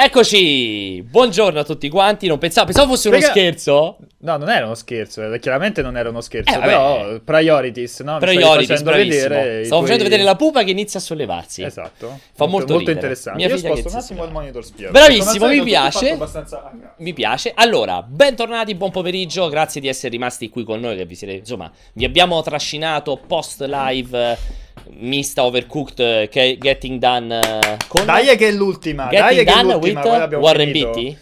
Eccoci, buongiorno a tutti quanti. Non pensavo, pensavo fosse uno Raga- scherzo. No, non era uno scherzo, eh, chiaramente non era uno scherzo, Eh, però priorities, no? Mi Priorities, facendo vedere Stavo facendo tuoi- vedere la pupa che inizia a sollevarsi. Esatto. Fa molto ridere. interessante. Mia Io sposto un attimo il monitor spiego. Bravissimo, mi piace. abbastanza. Mi piace. Allora, bentornati, buon pomeriggio. Grazie di essere rimasti qui con noi. Che vi siete, insomma, vi abbiamo trascinato post live mista overcooked eh, che- getting done eh, con Dai che è l'ultima, dai getting che è done l'ultima, with Warren. Beatty.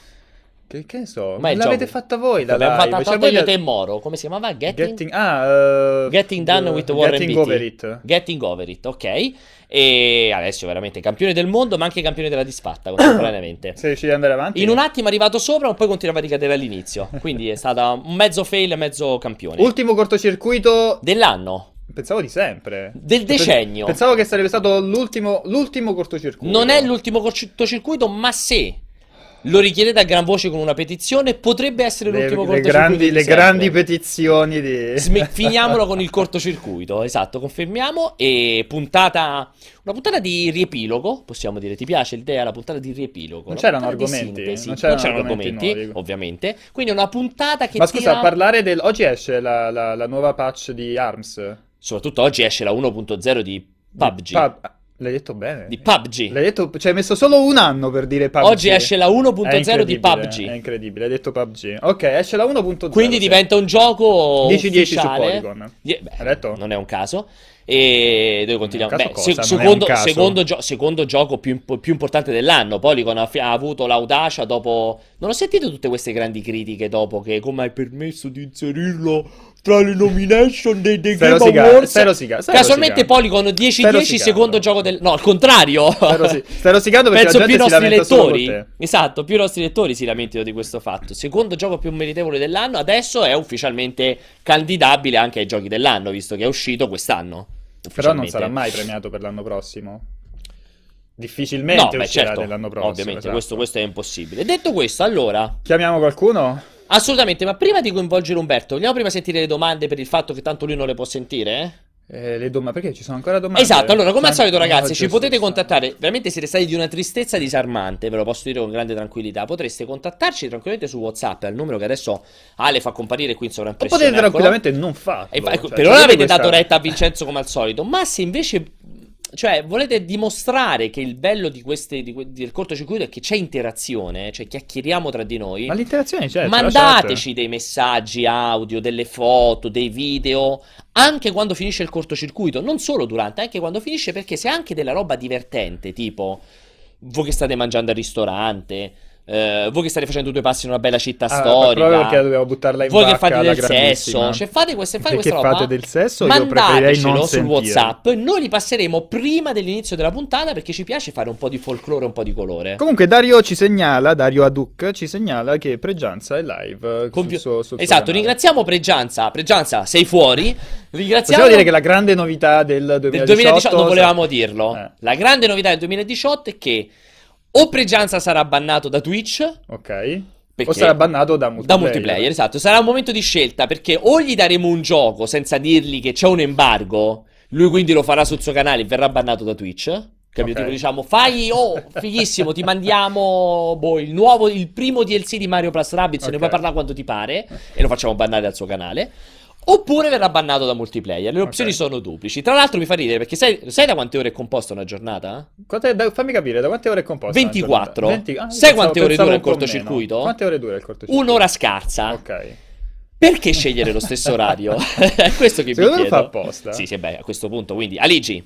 Che, che ne so, Ma l'avete fatta voi la L'abbiamo fatta cioè, voi io te e Moro. Come si chiamava? Getting, Getting, ah, eh, Getting Done with Warren Getting Beatty. Over It. Getting Over It, ok. E adesso veramente campione del mondo, ma anche campione della disfatta contemporaneamente. Sei riuscito ad andare avanti? In un attimo è arrivato sopra, ma poi continuava a ricadere all'inizio. Quindi è stata un mezzo fail e mezzo campione. Ultimo cortocircuito Dell'anno. Pensavo di sempre. Del decennio. Pensavo che sarebbe stato l'ultimo, l'ultimo cortocircuito. Non è l'ultimo cortocircuito, ma se lo richiedete a gran voce con una petizione, potrebbe essere le, l'ultimo le cortocircuito. grandi, di le grandi petizioni di... Sm- finiamolo con il cortocircuito, esatto, confermiamo. E puntata, una puntata di riepilogo, possiamo dire. Ti piace l'idea? La puntata di riepilogo. Non c'erano argomenti? sintesi. Non c'erano argomenti, argomenti nuovi. ovviamente. Quindi è una puntata che Ma scusa, tira- parlare del... Oggi esce la, la- la nuova patch di ARMS. Soprattutto oggi esce la 1.0 di PUBG. Pub- ah, L'hai detto bene. Di PUBG. L'hai detto... Ci hai messo solo un anno per dire PUBG. Oggi esce la È 1.0 di PUBG. È incredibile, hai detto PUBG. Ok, esce la 1.0. Quindi sì. diventa un gioco 10-10 su. Polygon. Die- beh, detto? Non è un caso. E dove continuiamo? Beh, se- secondo, secondo gio- secondo gioco più, imp- più importante dell'anno. Polygon ha, fi- ha avuto l'audacia dopo. Non ho sentito tutte queste grandi critiche dopo che come hai permesso di inserirlo tra le nomination dei, dei Game Awards. stai rosica- stai Casualmente rosicando. Polygon 10-10 Stai rosicando. secondo gioco del. No, al contrario. Stai rosi- stai rosicando perché Penso più i si nostri lettori. Esatto, più i nostri lettori si lamentino di questo fatto. Secondo gioco più meritevole dell'anno, adesso è ufficialmente candidabile anche ai giochi dell'anno, visto che è uscito quest'anno. Però non sarà mai premiato per l'anno prossimo. Difficilmente No, beh, uscirà certo, nell'anno prossimo. ovviamente esatto. questo, questo è impossibile. Detto questo, allora, Chiamiamo qualcuno? Assolutamente, ma prima di coinvolgere Umberto, vogliamo prima sentire le domande per il fatto che tanto lui non le può sentire? eh? Eh, le domande, perché ci sono ancora domande? Esatto, allora come al solito ragazzi ci potete contattare, veramente siete stati di una tristezza disarmante, ve lo posso dire con grande tranquillità, potreste contattarci tranquillamente su Whatsapp al numero che adesso Ale fa comparire qui in sovraimpressione. potete eccolo. tranquillamente non farlo. E cioè, per ora avete avete questa- dato retta a Vincenzo come al solito, ma se invece cioè, volete dimostrare che il bello di queste, di que- del cortocircuito è che c'è interazione, cioè chiacchieriamo tra di noi. Ma l'interazione c'è. Mandateci dei messaggi audio, delle foto, dei video, anche quando finisce il cortocircuito, non solo durante, anche quando finisce, perché se anche della roba divertente, tipo voi che state mangiando al ristorante, eh, voi che state facendo due passi in una bella città Ah, proprio storica, perché dovevo buttarla in voi che vacca fate del sesso, cioè fate queste, fate Perché questa roba, fate del sesso, io mandatecelo non sul sentire. WhatsApp, noi li passeremo prima dell'inizio della puntata perché ci piace fare un po' di folklore, un po' di colore. Comunque Dario ci segnala, Dario Aduc ci segnala che Pregianza è live eh, Con sul suo, sul Esatto, ringraziamo Pregianza. Pregianza, sei fuori. Ringraziamo Possiamo dire che la grande novità del 2018... del 2018 non volevamo dirlo. Eh. La grande novità del 2018 è che o Pregianza sarà bannato da Twitch Ok. Perché? O sarà bannato da multiplayer. da multiplayer, esatto. Sarà un momento di scelta perché o gli daremo un gioco senza dirgli che c'è un embargo, lui quindi lo farà sul suo canale e verrà bannato da Twitch. Capito? Ok. Tipo diciamo, fai, oh, fighissimo, ti mandiamo boh, il nuovo, il primo DLC di Mario Plus Rabbids, ne Ok. puoi parlare quando ti pare e lo facciamo bannare dal suo canale. Oppure verrà bannato da multiplayer. Le opzioni Ok. sono duplici. Tra l'altro mi fa ridere perché sai, sai da quante ore è composta una giornata? Quante- da- fammi capire, da quante ore è composta? una 24. giornata? 20 ah, Sai pensavo- quante ore dura il cortocircuito? Quante ore dura il cortocircuito? Un'ora scarsa. Ok. Perché scegliere lo stesso orario? è questo che Secondo mi me chiedo. lo fa apposta. Sì, sì, beh, a questo punto, quindi, Aligi,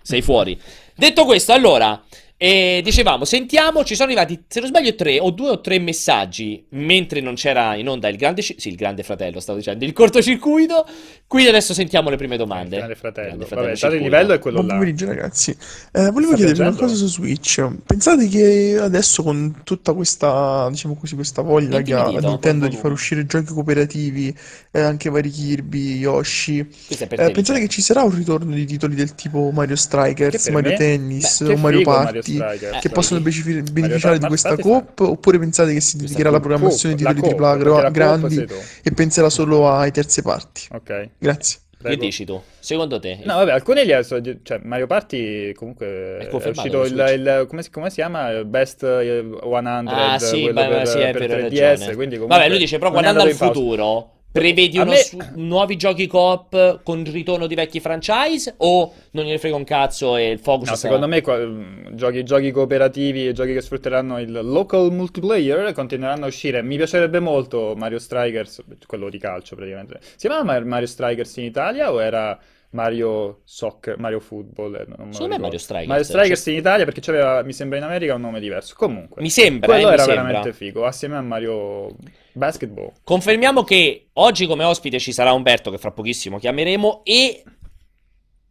sei fuori. Detto questo, allora, eh, dicevamo, sentiamo, ci sono arrivati, se non sbaglio, tre o due o tre messaggi, mentre non c'era in onda il grande, sì, il grande fratello, stavo dicendo, il cortocircuito, quindi adesso sentiamo le prime domande. Grande fratello. Grande Vabbè, tale circuito. livello è quello Buon là. pomeriggio ragazzi, Eh, volevo Sta chiedervi una cosa su Switch. Pensate che adesso con tutta questa, diciamo così, questa voglia che ha. Nintendo di far uscire giochi cooperativi, eh, anche vari Kirby, Yoshi, eh, te, pensate che ci sarà un ritorno di titoli del tipo Mario Strikers, Mario me- Tennis Beh, o Mario figo Mario Strikers. che Eh, possono vedi. benefici- beneficiare di questa coop? Oppure pensate che si dedicherà alla programmazione di titoli AAA grandi e penserà solo ai terze parti? Ok. Grazie. Prego. dici tu? Secondo te? No, vabbè, alcuni li ha, cioè Mario Party comunque È è, uscito il, il- come si, come si chiama? Il Best eh, 100, Ah, sì, beh, per, sì, è per vero, hai 3DS, ragione. quindi comunque Vabbè, lui dice, però guardando al futuro, prevedi me- su- nuovi giochi coop con il ritorno di vecchi franchise o non gliene frega un cazzo e il focus No, secondo me qua- mm, giochi, giochi cooperativi e giochi che sfrutteranno il local multiplayer continueranno a uscire. Mi piacerebbe molto Mario Strikers, quello di calcio praticamente. Si chiamava Mar- Mario Strikers in Italia o era Mario Soccer, Mario Football? Eh, Non Secondo me. Mario Strikers. Mario Strikers in Italia perché c'aveva, mi sembra in America un nome diverso. Comunque, Mi sembra, quello eh, era sembra. veramente figo, assieme a Mario Basketball. Confermiamo che oggi come ospite ci sarà Umberto, che fra pochissimo chiameremo, e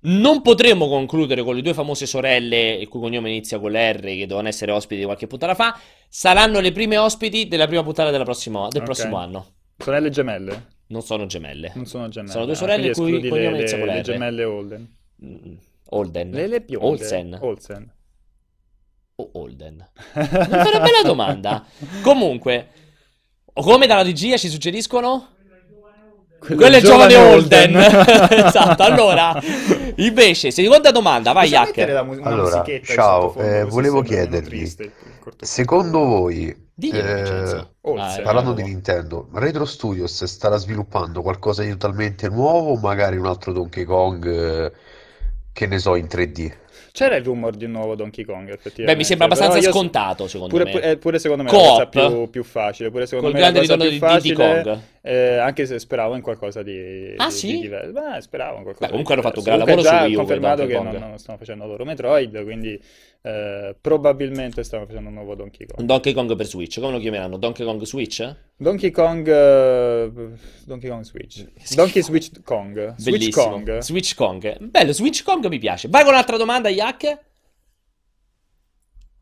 non potremo concludere con le due famose sorelle, il cui cognome inizia con l'R, che dovevano essere ospiti di qualche puntata fa. Saranno le prime ospiti della prima puntata della prossima- del Ok. prossimo anno. Sorelle gemelle? Non sono gemelle. Non sono gemelle. Sono due Ah, sorelle il cui escludi cognome le, inizia con le, le gemelle Holden. Mm, Holden. Le, le bionde. Olsen. Olsen. O Holden. Mi fai una bella domanda. Comunque, come dalla regia ci suggeriscono? Quello è il giovane Holden. esatto. Allora, invece, seconda domanda, vai, mu- una Allora, ciao, eh, volevo chiedervi, il- il secondo voi, Diglielo, eh. Olsen. Ah, parlando di Nintendo, Retro Studios starà sviluppando qualcosa di totalmente nuovo o magari un altro Donkey Kong, eh, che ne so, in 3D? C'era il rumor di un nuovo Donkey Kong, effettivamente. Beh, mi sembra abbastanza io- scontato, secondo Pure, me. pure- eh, pure secondo me è Coop. la cosa più, più facile. Pure secondo Col me è grande cosa ritorno più di Diddy facile, Kong. eh, anche se speravo in qualcosa di, Ah, di- sì? di diverso. Beh, speravo in qualcosa Beh, comunque di hanno fatto un gran lavoro su Wii U confermato con che non, non stanno facendo loro Metroid, quindi eh, probabilmente stanno facendo un nuovo Donkey Kong. Un Donkey Kong per Switch. Come lo chiameranno? Donkey Kong Switch? Donkey Kong eh, Donkey Kong Switch. Donkey Switch Kong. Switch Bellissimo. Kong. Switch Kong. Bello, Switch Kong mi piace. Vai con un'altra domanda, Jack.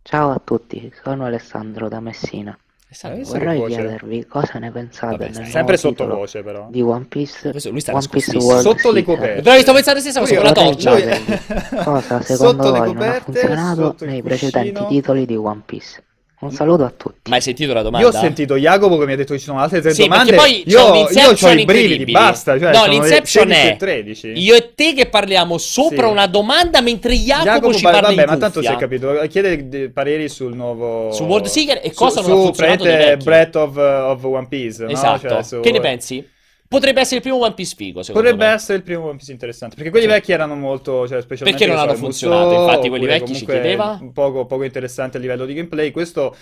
Ciao a tutti, sono Alessandro da Messina. Esatto. Vorrei voce. chiedervi cosa ne pensate Vabbè, stai- Sempre sottovoce però. di One Piece, Questo- lui sta One Piece. World Sotto le Seeker. coperte. Però mi stavo pensando stessa cosa con la torcia. cosa secondo Sotto le voi non ha coperte, funzionato nei precedenti titoli di One Piece. Un saluto a tutti. Ma hai sentito la domanda? Io ho sentito Jacopo che mi ha detto che ci sono altre tre Sì, domande. poi c'è io, io ho i brividi, basta. Cioè, No, l'Inception 16 è 13. Io e te che parliamo sopra Sì. una domanda mentre Jacopo, ci va- parla vabbè, in ma tanto si è capito. Chiede pareri sul nuovo. Su World Seeker e su- cosa non ha su funzionato dei praticamente vecchi. Breath of, of One Piece. no? Esatto. Cioè, su- Che ne pensi? Potrebbe essere il primo One Piece figo, secondo Potrebbe me. essere il primo One Piece interessante. Perché quelli Sì. vecchi erano molto. Cioè, specialmente Perché non che hanno funzionato? Musou, Infatti, quelli vecchi ci chiedeva. un poco, poco interessante a livello di gameplay. Questo.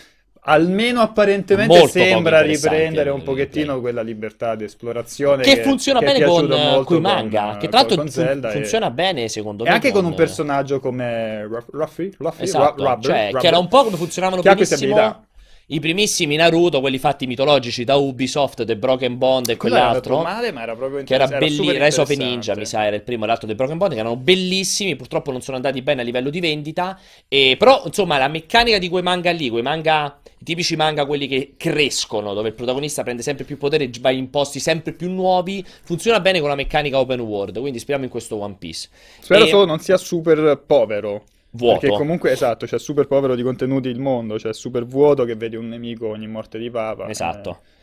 Almeno apparentemente Molto sembra riprendere un pochettino gameplay. quella libertà di esplorazione Che funziona che bene con piaciuto molto coi con, manga. eh, Che tra l'altro con fun- Zelda e- funziona bene, secondo E me. anche con un personaggio come Ruff- Ruffy, Ruffy, Esatto, Ru- Rubber, cioè, Rubber, che era un po' come funzionavano che benissimo. I primissimi Naruto, quelli fatti mitologici da Ubisoft, The Broken Bond e Quello era quell'altro. male, ma era proprio Che era bellissimo, Rise of. Ninja, mi sa, era il primo e l'altro dei Broken Bond, che erano bellissimi, purtroppo non sono andati bene a livello di vendita, e, però, insomma, la meccanica di quei manga lì, quei manga, i tipici manga, quelli che crescono, dove il protagonista prende sempre più potere e va in posti sempre più nuovi, funziona bene con la meccanica open world, quindi speriamo in questo One Piece. Spero E- solo non sia super povero. Vuoto. Perché comunque, esatto, c'è super povero di contenuti il mondo, c'è super vuoto che vedi un nemico ogni morte di papa. Esatto. eh.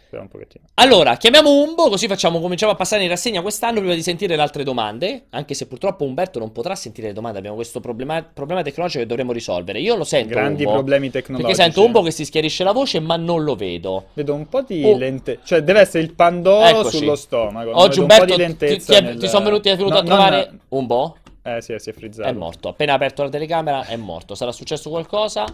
Allora, chiamiamo Umbo, così facciamo, cominciamo a passare in rassegna quest'anno prima di sentire le altre domande, anche se purtroppo Umberto non potrà sentire le domande, abbiamo questo problema, problema tecnologico che dovremo risolvere. Io lo sento Grandi Umbo, problemi tecnologici. perché sento Umbo che si schiarisce la voce, ma non lo vedo. Vedo un po' di Oh. lente... Cioè, deve essere il pandoro Eccoci. sullo stomaco. Oggi Vedo un po' Umberto, di ti, ti è- nel- ti sono venuti, è venuto No, a trovare non- Umbo? Eh sì, si è frizzato. È morto, appena aperto la telecamera è morto, sarà successo qualcosa?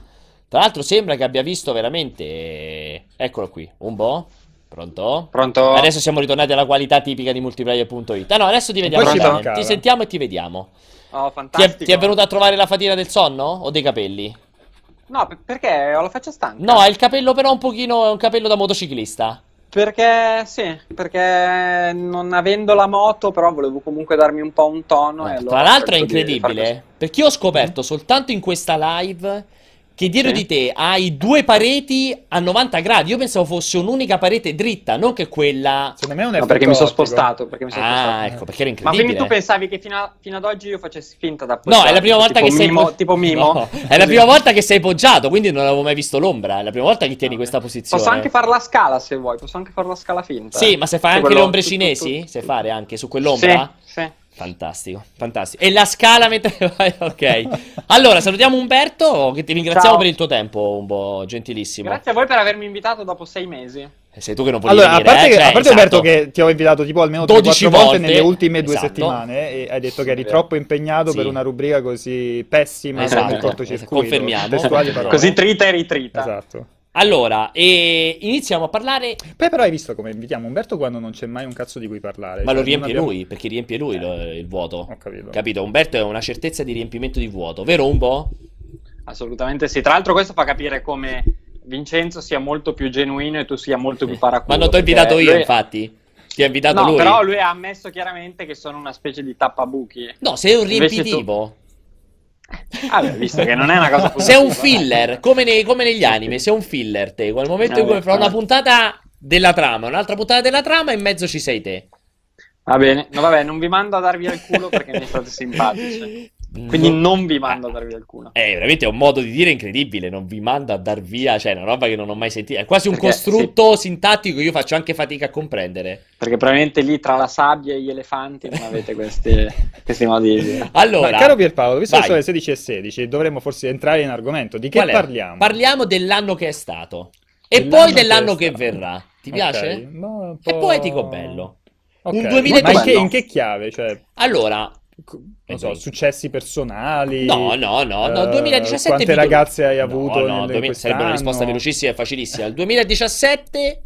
Tra l'altro sembra che abbia visto veramente... Eccolo qui, Umbo? Pronto? Pronto? Adesso siamo ritornati alla qualità tipica di multiplayer.it. Ah no, adesso ti vediamo mancava. Ti sentiamo e ti vediamo. Oh, Ti è, fantastico. ti è venuta a trovare la fatina del sonno o dei capelli? No, per- perché ho la faccia stanca. No, è il capello però un pochino, è un capello da motociclista. Perché sì, perché non avendo la moto, però volevo comunque darmi un po' un tono. e allora Tra l'altro è incredibile, perché io ho scoperto soltanto in questa live che dietro Sì. di te hai due pareti a 90 gradi. Io pensavo fosse un'unica parete dritta, non che quella... Secondo me è un questo. No, effetto perché mi sono spostato. Perché mi sono Ah, spostato. ecco, perché era Ma quindi incredibile. tu pensavi che fino, a- fino ad oggi io facessi finta da No, è la prima volta tipo che sei mimo, po- tipo mimo. No, è la prima volta che sei poggiato, quindi non avevo mai visto l'ombra. È la prima volta che tieni questa posizione. Posso anche fare la scala se vuoi, posso anche fare la scala finta. Sì, ma se fai anche le ombre tu- tu- cinesi? tu- Sai fare anche su quell'ombra? Sì, sì. Fantastico, fantastico. E la scala mentre vai, ok. Allora, salutiamo Umberto, che ti ringraziamo Ciao. per il tuo tempo, un po' gentilissimo. Grazie a voi per avermi invitato dopo sei mesi. Eh, Sei tu che non volevi Allora, a venire, parte, eh? che- Cioè, a parte esatto. Umberto che ti ho invitato tipo almeno 12 12 volte, volte, nelle ultime due esatto. settimane e hai detto che eri troppo impegnato Sì. per una rubrica così pessima Esatto, come il cortocircuito. confermiamo. Così trita e ritrita. Esatto. Allora, e iniziamo a parlare, Poi però hai visto come invitiamo Umberto quando non c'è mai un cazzo di cui parlare. ma Cioè, lo riempie abbiamo- lui, perché riempie lui lo- il vuoto. Ho capito. Capito? Umberto è una certezza di riempimento di vuoto, vero Umbo? Assolutamente sì. Tra l'altro questo fa capire come Vincenzo sia molto più genuino e tu sia molto più paraculo. Ma non ti ho invitato io, lui- infatti. Ti ho invitato No, lui. però lui ha ammesso chiaramente che sono una specie di tappabuchi. No, sei un riempitivo. Vabbè, visto che non è una cosa positiva. Sei un filler, come, nei- come negli anime, sei un filler te. Quel momento in cui Vabbè, fra una vabbè. puntata della trama, un'altra puntata della trama, in mezzo ci sei te. Va bene, no, vabbè, non vi mando a darvi al culo perché mi state simpatici. Quindi non vi mando a darvi al culo. È veramente un modo di dire incredibile, non vi mando a dar via, cioè è una roba che non ho mai sentito. È quasi un Perché, costrutto sintattico che io faccio anche fatica a comprendere. Perché probabilmente lì tra la sabbia e gli elefanti non avete questi, questi modi di dire. Allora, Ma caro Pierpaolo, visto che sono le 16 e 16, dovremmo forse entrare in argomento. Di che Qual è? parliamo? Parliamo dell'anno che è stato e Dell'anno poi dell'anno che che, verrà. Ti Ok, piace? ma un È po'- poetico bello. Ok. Un 2000 Ma in che, in che chiave? Cioè, Allora, Eh, so, successi personali? no, no, no, no, Eh, 2017 Quante video- ragazze hai No, avuto no, nel- 2000 sarebbe una risposta velocissima e facilissima. Il 2017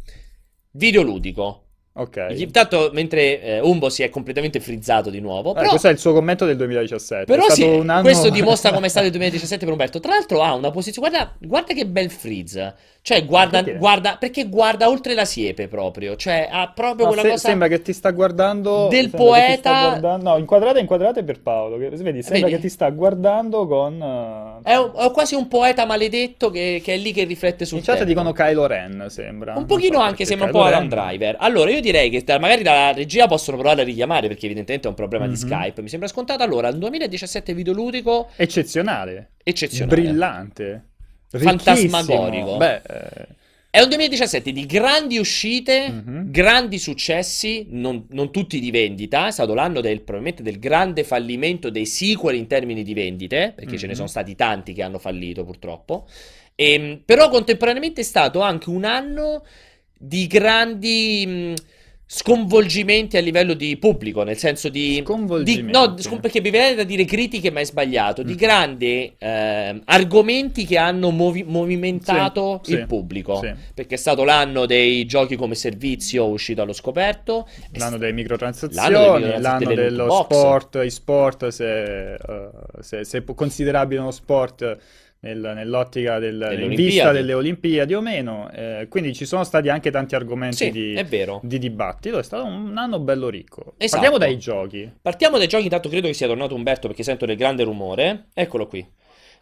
videoludico. Ok. Intanto mentre eh, Umbo si è completamente frizzato di nuovo, Eh, però questo è il suo commento del 2017. Però è sì, anno... questo dimostra come è stato il 2017 per Umberto. Tra l'altro ha una posizione, guarda, guarda che bel freeze. Cioè, guarda, Perché? guarda, perché guarda oltre la siepe proprio. Cioè, ha proprio No, quella se- cosa... Sembra che ti sta guardando del poeta- guardando- No, inquadrate inquadrate per Paolo. Che, vedi, sembra Vedi? che ti sta guardando con. eh, È, un- è quasi un poeta maledetto che, che è lì che riflette sul In chat tempo. dicono Kylo Ren, sembra. Un pochino so anche, sembra un Kylo po' Ren- Adam Driver. Allora, io direi che da- magari dalla regia possono provare a richiamare, perché evidentemente è un problema di Mhm. Skype. Mi sembra scontato. Allora, il 2017 videoludico Eccezionale, eccezionale. brillante, Fantasmagorico. ricchissimo. Beh, eh, È un 2017 di grandi uscite, Mhm. grandi successi, non, non tutti di vendita. È stato l'anno del, probabilmente del grande fallimento dei sequel in termini di vendite, perché ce ne Mhm. sono stati tanti che hanno fallito purtroppo. Ehm, però contemporaneamente è stato anche un anno di grandi mh, sconvolgimenti a livello di pubblico, nel senso di... di no, scon- perché mi viene da dire critiche, ma è sbagliato. Di Mm. grandi ehm, argomenti che hanno movi- movimentato Sì, il sì, pubblico. sì. Perché è stato l'anno dei giochi come servizio uscito allo scoperto. L'anno delle microtransazioni, L'anno microtransazioni, l'anno dello loot box. sport, se, eh, se, se è considerabile uno sport nel- nell'ottica del, Delle vista Olimpiadi. delle Olimpiadi o meno. eh, quindi ci sono stati anche tanti argomenti Sì, di, è vero. di dibattito. È stato un anno bello ricco. Esatto. Parliamo dai giochi. Partiamo dai giochi, intanto credo che sia tornato Umberto perché sento del grande rumore. Eccolo qui.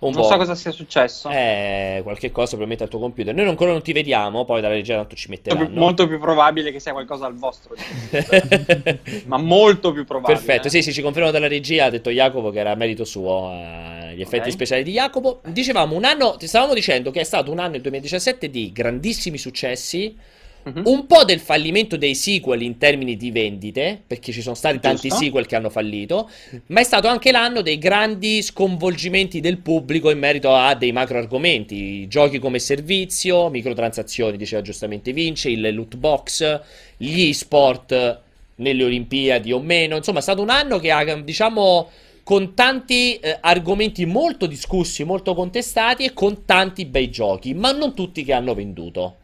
Un Non po'. so cosa sia successo. Eh, qualche cosa probabilmente al tuo computer. Noi ancora non ti vediamo, poi dalla regia tanto ci metteranno. molto più probabile che sia qualcosa al vostro. ma molto più probabile. Perfetto, eh. sì, sì, ci confermano dalla regia, ha detto Jacopo che era merito suo, eh, gli effetti Ok. speciali di Jacopo. Dicevamo un anno, ti stavamo dicendo che è stato un anno, il 2017, di grandissimi successi, Mhm. un po' del fallimento dei sequel in termini di vendite, perché ci sono stati tanti Giusto. sequel che hanno fallito, ma è stato anche l'anno dei grandi sconvolgimenti del pubblico in merito a dei macro argomenti, giochi come servizio, microtransazioni, diceva giustamente Vince, il loot box, gli e-sport nelle Olimpiadi o meno, insomma è stato un anno che ha, diciamo, con tanti eh, argomenti molto discussi, molto contestati e con tanti bei giochi, ma non tutti che hanno venduto.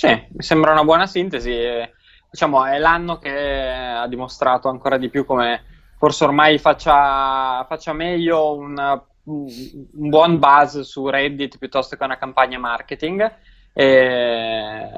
Sì, mi sembra una buona sintesi. Diciamo, è l'anno che ha dimostrato ancora di più come forse ormai faccia, faccia meglio un, un buon buzz su Reddit piuttosto che una campagna marketing. E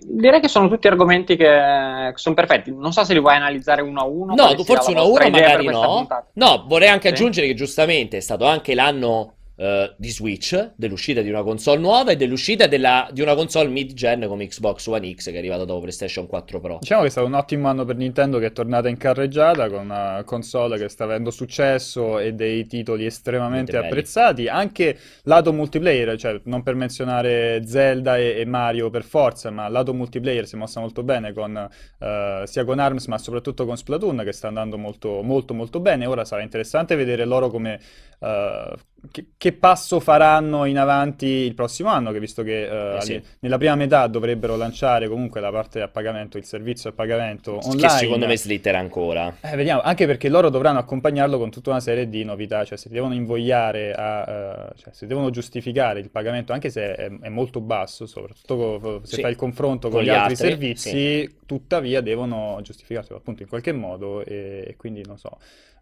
direi che sono tutti argomenti che sono perfetti. Non so se li vuoi analizzare uno a uno. No, forse uno a uno magari no. puntata. No, vorrei anche Sì. aggiungere che giustamente è stato anche l'anno eh, di Switch, dell'uscita di una console nuova e dell'uscita della- di una console mid-gen come Xbox One X che è arrivata dopo PlayStation 4 Pro. Diciamo che è stato un ottimo anno per Nintendo che è tornata in carreggiata con una console che sta avendo successo e dei titoli estremamente belli. apprezzati. Anche lato multiplayer, cioè non per menzionare Zelda e, e Mario per forza, ma lato multiplayer si è mossa molto bene con, eh, sia con ARMS ma soprattutto con Splatoon che sta andando molto molto molto bene. Ora sarà interessante vedere loro come... eh, che, che passo faranno in avanti il prossimo anno, che visto che eh, Eh sì. alle- nella prima metà dovrebbero lanciare comunque la parte a pagamento, il servizio a pagamento Che online. secondo me slitterà ancora. Eh, vediamo, anche perché loro dovranno accompagnarlo con tutta una serie di novità, cioè se devono invogliare a, eh, cioè se devono giustificare il pagamento, anche se è, è molto basso, soprattutto se Sì. fai il confronto con, Con gli gli altri, altri, servizi, tuttavia devono giustificarselo appunto in qualche modo e, e quindi non so.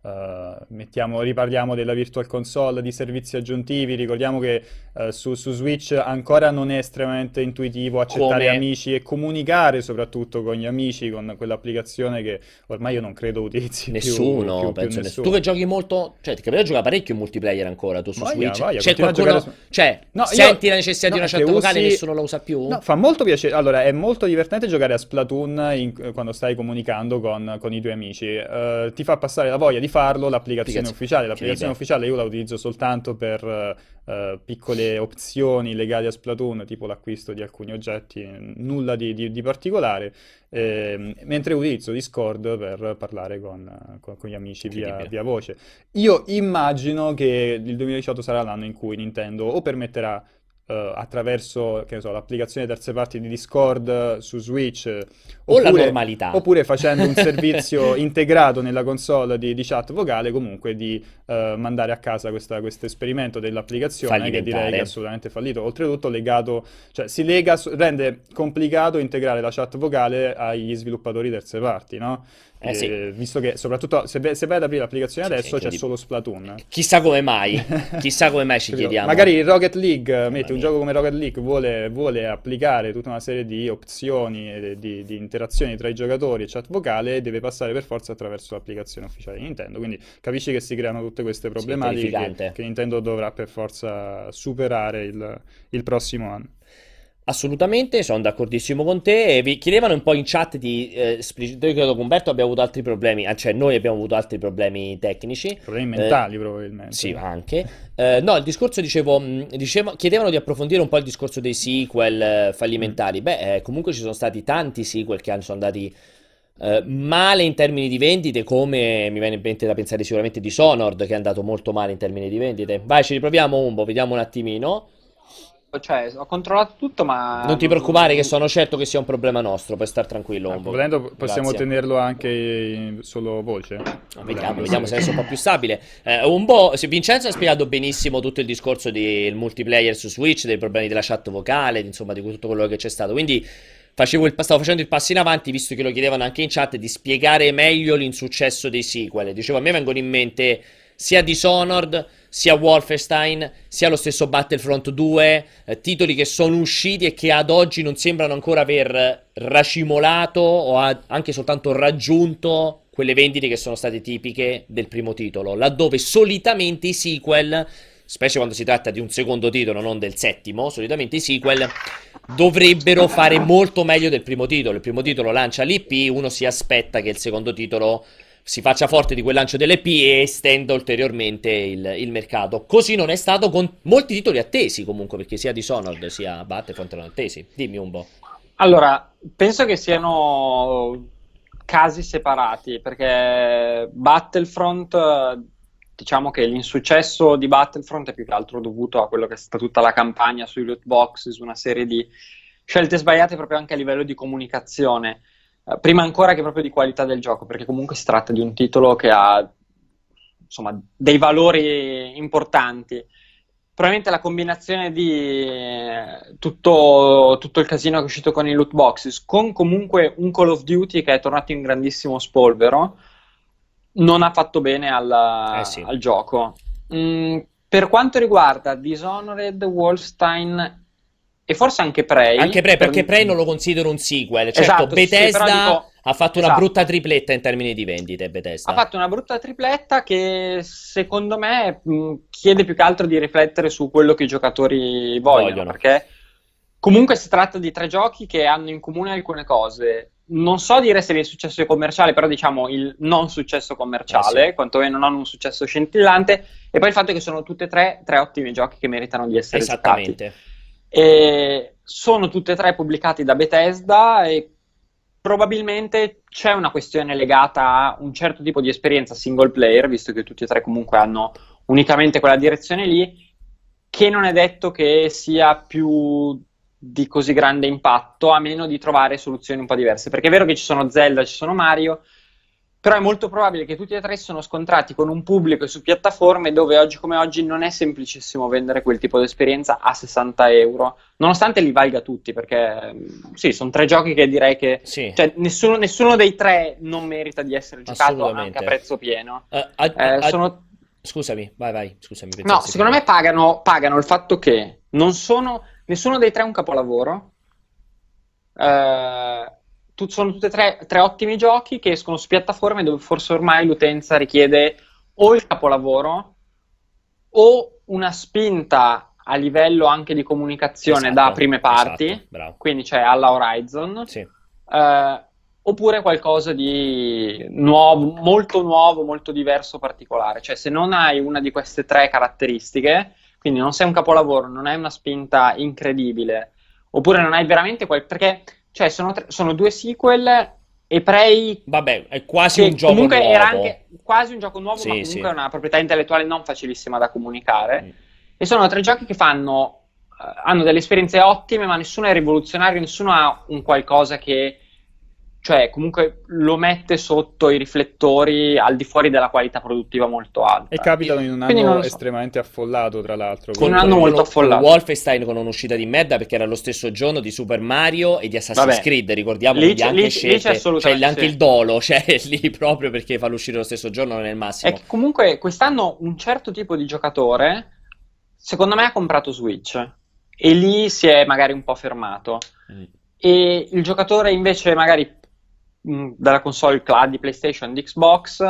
Eh, mettiamo, riparliamo della Virtual Console, di servizi aggiuntivi, ricordiamo che eh, su, su Switch ancora non è estremamente intuitivo accettare Come- amici e comunicare soprattutto con gli amici con quell'applicazione che ormai io non credo utilizzi più, Nessuno, più- più penso nessuno. nessuno. Tu che giochi molto, cioè ti capita di giocare parecchio in multiplayer ancora tu su Voglia, Switch? voglia, C'è qualcuno, giocare cioè, No, io- senti la necessità di no, una che chat vocale usi- nessuno la usa più? No, fa molto piacere. Allora, è molto divertente giocare a Splatoon in- quando stai comunicando con, con i tuoi amici. Eh, ti fa passare la voglia di farlo l'applicazione Applicazione. ufficiale. L'applicazione ufficiale io la utilizzo soltanto per eh, eh, piccole opzioni legate a Splatoon, tipo l'acquisto di alcuni oggetti, nulla di, di- di particolare. Ehm, mentre utilizzo Discord per parlare con, con- con gli amici via, via voce. Io immagino che il 2018 sarà l'anno in cui Nintendo o permetterà eh, attraverso, che ne so, l'applicazione terze parti di Discord eh, su Switch, eh, O la oppure- normalità. Oppure facendo un servizio integrato nella console di, di chat vocale, comunque di eh, mandare a casa questo esperimento dell'applicazione che direi che è assolutamente fallito. Oltretutto legato, cioè si lega, rende complicato integrare la chat vocale agli sviluppatori terze parti, no? Eh sì. Visto che soprattutto se, vai- se vai ad aprire l'applicazione Sì, sì, adesso c'è solo Splatoon. Chissà come mai, chissà come mai ci chiediamo. Magari Rocket League, eh, metti un gioco come Rocket League, vuole, vuole applicare tutta una serie di opzioni di, di interazioni tra i giocatori e chat vocale deve passare per forza attraverso l'applicazione ufficiale di Nintendo. Quindi capisci che si creano tutte queste problematiche terrificante. che, che Nintendo dovrà per forza superare il, il prossimo anno. Assolutamente, sono d'accordissimo con te. E vi chiedevano un po' in chat di eh, esplicitare. Io credo che Umberto abbia avuto altri problemi, ah, cioè noi abbiamo avuto altri problemi tecnici. Problemi Eh, mentali probabilmente. Sì, anche. Eh, no, il discorso dicevo, dicevo- chiedevano di approfondire un po' il discorso dei sequel eh, fallimentari. Beh, eh, comunque ci sono stati tanti sequel che hanno- sono andati eh, male in termini di vendite, come mi viene in mente da pensare sicuramente Dishonored, che è andato molto male in termini di vendite. Vai, ci riproviamo Umbo, vediamo un attimino. Cioè, ho controllato tutto, ma... Non ti preoccupare che sono certo che sia un problema nostro, puoi star tranquillo Ah, volendo possiamo Grazie. tenerlo anche in solo voce. Vediamo, vediamo se adesso è un po' più stabile. Eh, un po', se Vincenzo ha spiegato benissimo tutto il discorso del multiplayer su Switch, dei problemi della chat vocale, insomma, di tutto quello che c'è stato. Quindi facevo il, stavo facendo il passo in avanti, visto che lo chiedevano anche in chat, di spiegare meglio l'insuccesso dei sequel. Dicevo, a me vengono in mente sia Dishonored, sia Wolfenstein, sia lo stesso Battlefront 2, eh, titoli che sono usciti e che ad oggi non sembrano ancora aver racimolato o ha- anche soltanto raggiunto quelle vendite che sono state tipiche del primo titolo, laddove solitamente i sequel, specie quando si tratta di un secondo titolo, non del settimo, solitamente i sequel dovrebbero fare molto meglio del primo titolo. Il primo titolo lancia l'IP, uno si aspetta che il secondo titolo si faccia forte di quel lancio dell'EP e estenda ulteriormente il, il mercato. Così non è stato con molti titoli attesi comunque, perché sia Dishonored sia Battlefront erano attesi. Dimmi un po'. Allora, penso che siano casi separati, perché Battlefront, diciamo che l'insuccesso di Battlefront è più che altro dovuto a quello che è stata tutta la campagna sui loot box, su una serie di scelte sbagliate proprio anche a livello di comunicazione, prima ancora che proprio di qualità del gioco, perché comunque si tratta di un titolo che ha insomma dei valori importanti. Probabilmente la combinazione di eh, tutto, tutto il casino che è uscito con i loot boxes, con comunque un Call of Duty che è tornato in grandissimo spolvero, non ha fatto bene al, Eh sì. al gioco. Mm, per quanto riguarda Dishonored, Wolfenstein e forse anche Prey, Anche Prey, per- perché Prey non lo considero un sequel. Certo, Esatto, sì, sì, Bethesda però dico- Ha fatto una Esatto. brutta tripletta in termini di vendite, Bethesda. Ha fatto una brutta tripletta che secondo me mh, chiede più che altro di riflettere su quello che i giocatori vogliono, Vogliono. perché comunque si tratta di tre giochi che hanno in comune alcune cose. Non so dire se il successo commerciale, però diciamo il non successo commerciale, Eh sì. quantomeno non un successo scintillante, e poi il fatto che sono tutte e tre tre ottimi giochi che meritano di essere giocati. Esattamente. E sono tutte e tre pubblicati da Bethesda e probabilmente c'è una questione legata a un certo tipo di esperienza single player, visto che tutti e tre comunque hanno unicamente quella direzione lì, che non è detto che sia più di così grande impatto, a meno di trovare soluzioni un po' diverse. Perché è vero che ci sono Zelda, ci sono Mario, però è molto probabile che tutti e tre sono scontrati con un pubblico e su piattaforme dove oggi come oggi non è semplicissimo vendere quel tipo di esperienza a 60 euro, nonostante li valga tutti, perché mh, sì, sono tre giochi che direi che Sì. cioè, nessuno, nessuno dei tre non merita di essere giocato anche a prezzo pieno. Eh, a- Eh, a- sono- Scusami, vai, vai. Scusami. No, secondo me pagano, pagano il fatto che non sono nessuno dei tre un capolavoro. Eh, tu- sono tutti e tre, tre ottimi giochi che escono su piattaforme dove forse ormai l'utenza richiede o il capolavoro o una spinta a livello anche di comunicazione Esatto, da prime parti, esatto, quindi c'è alla Horizon, Sì. eh, oppure qualcosa di nuovo, molto nuovo, molto diverso, particolare. Cioè, se non hai una di queste tre caratteristiche, quindi non sei un capolavoro, non hai una spinta incredibile, oppure non hai veramente quel... perché cioè, sono, tre- sono due sequel e Prey Vabbè, è quasi un gioco comunque nuovo. era anche quasi un gioco nuovo, Sì, ma comunque sì. è una proprietà intellettuale non facilissima da comunicare. Mm. E sono tre giochi che fanno, eh, hanno delle esperienze ottime, ma nessuno è rivoluzionario, nessuno ha un qualcosa che, cioè, comunque lo mette sotto i riflettori al di fuori della qualità produttiva molto alta. E capitano in un anno so. estremamente affollato, tra l'altro. Con un anno molto affollato. Wolfenstein con un'uscita di merda perché era lo stesso giorno di Super Mario e di Assassin's Vabbè. Creed, ricordiamo, Lì anche lì c'è- lì c'è scelte, cioè assolutamente, anche sì. il dolo, cioè lì proprio perché farlo uscire lo stesso giorno non è il massimo. È comunque quest'anno un certo tipo di giocatore, secondo me, ha comprato Switch e lì si è magari un po' fermato. Mm. E il giocatore invece magari mh, dalla console cloud di PlayStation, di Xbox,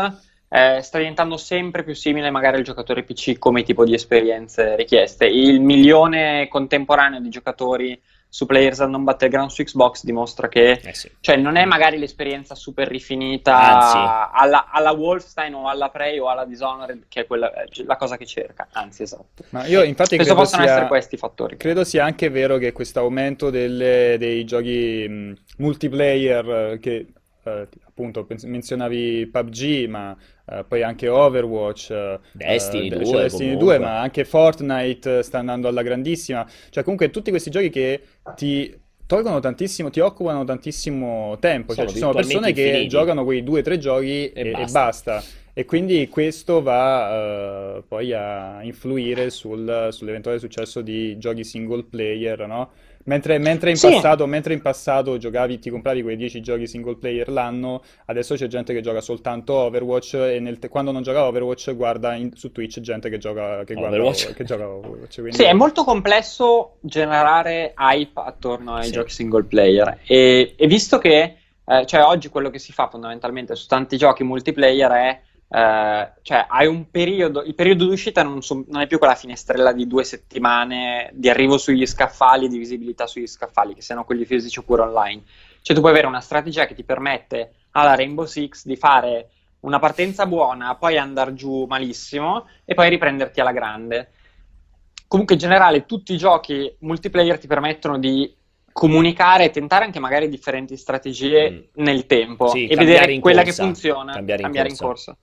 eh, sta diventando sempre più simile magari al giocatore PC come tipo di esperienze richieste. Il milione contemporaneo di giocatori su Players Unknown Battleground su Xbox dimostra che Eh sì. cioè, non è magari l'esperienza super rifinita Anzi. alla, alla Wolfenstein o alla Prey o alla Dishonored, che è quella, eh, la cosa che cerca. Anzi, esatto. Ma io infatti Penso credo possano sia, essere questi fattori. credo sia anche vero che questo aumento delle- dei giochi mh, multiplayer eh, che eh, appunto menzionavi PUBG, ma eh, poi anche Overwatch, eh, Destiny eh, 2 cioè Destiny comunque. 2, ma anche Fortnite eh, sta andando alla grandissima. Cioè comunque tutti questi giochi che ti tolgono tantissimo, ti occupano tantissimo tempo. Cioè Sono ci sono persone virtualmente che infiniti. giocano quei due o tre giochi E e, e basta. basta. E quindi questo va eh, poi a influire sul- sull'eventuale successo di giochi single player, no? Mentre, mentre in Sì. passato, mentre in passato giocavi, ti compravi quei 10 giochi single player l'anno, adesso c'è gente che gioca soltanto Overwatch e nel te- quando non gioca Overwatch guarda in- su Twitch gente che gioca, che guarda Overwatch. che gioca Overwatch. Quindi- Sì, è molto complesso generare hype attorno ai Sì. giochi single player. E, e visto che, eh, cioè, oggi quello che si fa fondamentalmente su tanti giochi multiplayer è, eh, cioè, hai un periodo, il periodo d'uscita non, so- non è più quella finestrella di due settimane di arrivo sugli scaffali, di visibilità sugli scaffali, che siano quelli fisici oppure online. Cioè, tu puoi avere una strategia che ti permette alla Rainbow Six di fare una partenza buona, poi andare giù malissimo e poi riprenderti alla grande. Comunque in generale tutti i giochi multiplayer ti permettono di comunicare e tentare anche magari differenti strategie Mm. nel tempo Sì, e cambiare vedere in quella corsa. che funziona, Cambiare in in corsa. corsa.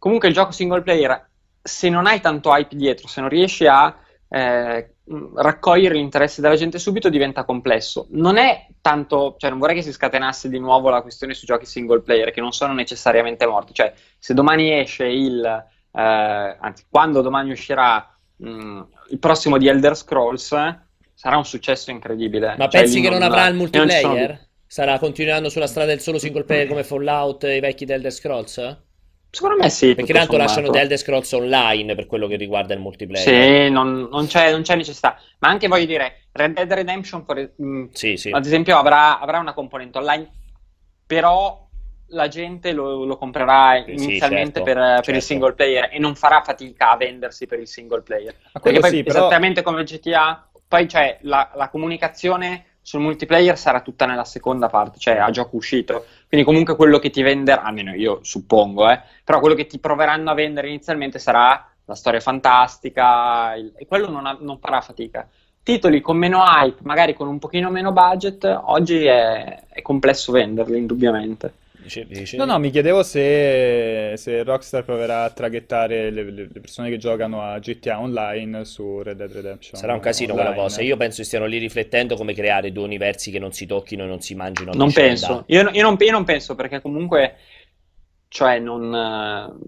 Comunque il gioco single player, se non hai tanto hype dietro, se non riesci a eh, mh, raccogliere l'interesse della gente subito, diventa complesso. Non è tanto, cioè non vorrei che si scatenasse di nuovo la questione sui giochi single player, che non sono necessariamente morti. Cioè, se domani esce il, eh, anzi, quando domani uscirà mh, il prossimo di Elder Scrolls, sarà un successo incredibile. Ma Cioè, pensi che non avrà il non ci sono multiplayer? Sarà continuando sulla strada del solo single player come Fallout e i vecchi di Elder Scrolls? Secondo me sì. Perché tanto lasciano sommato. The Elder Scrolls Online per quello che riguarda il multiplayer. Sì, non, non c'è, non c'è necessità. Ma anche voglio dire, Red Dead Redemption, per- mh, Sì, sì. ad esempio, avrà, avrà una componente online, però la gente lo, lo comprerà Sì, inizialmente certo, per, per certo. il single player e non farà fatica a vendersi per il single player. Perché poi, sì, però... esattamente come GTA, poi c'è la, la comunicazione sul multiplayer sarà tutta nella seconda parte, cioè a gioco uscito. Quindi comunque quello che ti venderà, almeno io suppongo, eh, però quello che ti proveranno a vendere inizialmente sarà la storia fantastica il- e quello non, ha- non farà fatica. Titoli con meno hype, magari con un pochino meno budget, oggi è, è complesso venderli, indubbiamente. Dicevi- dicevi? No, no, mi chiedevo se, se Rockstar proverà a traghettare le, le- persone che giocano a GTA Online su Red Dead Redemption Sarà un casino quella Online. cosa. Io penso che stiano lì riflettendo come creare due universi che non si tocchino e non si mangino Non penso, io, io non, io non penso perché comunque, cioè, non,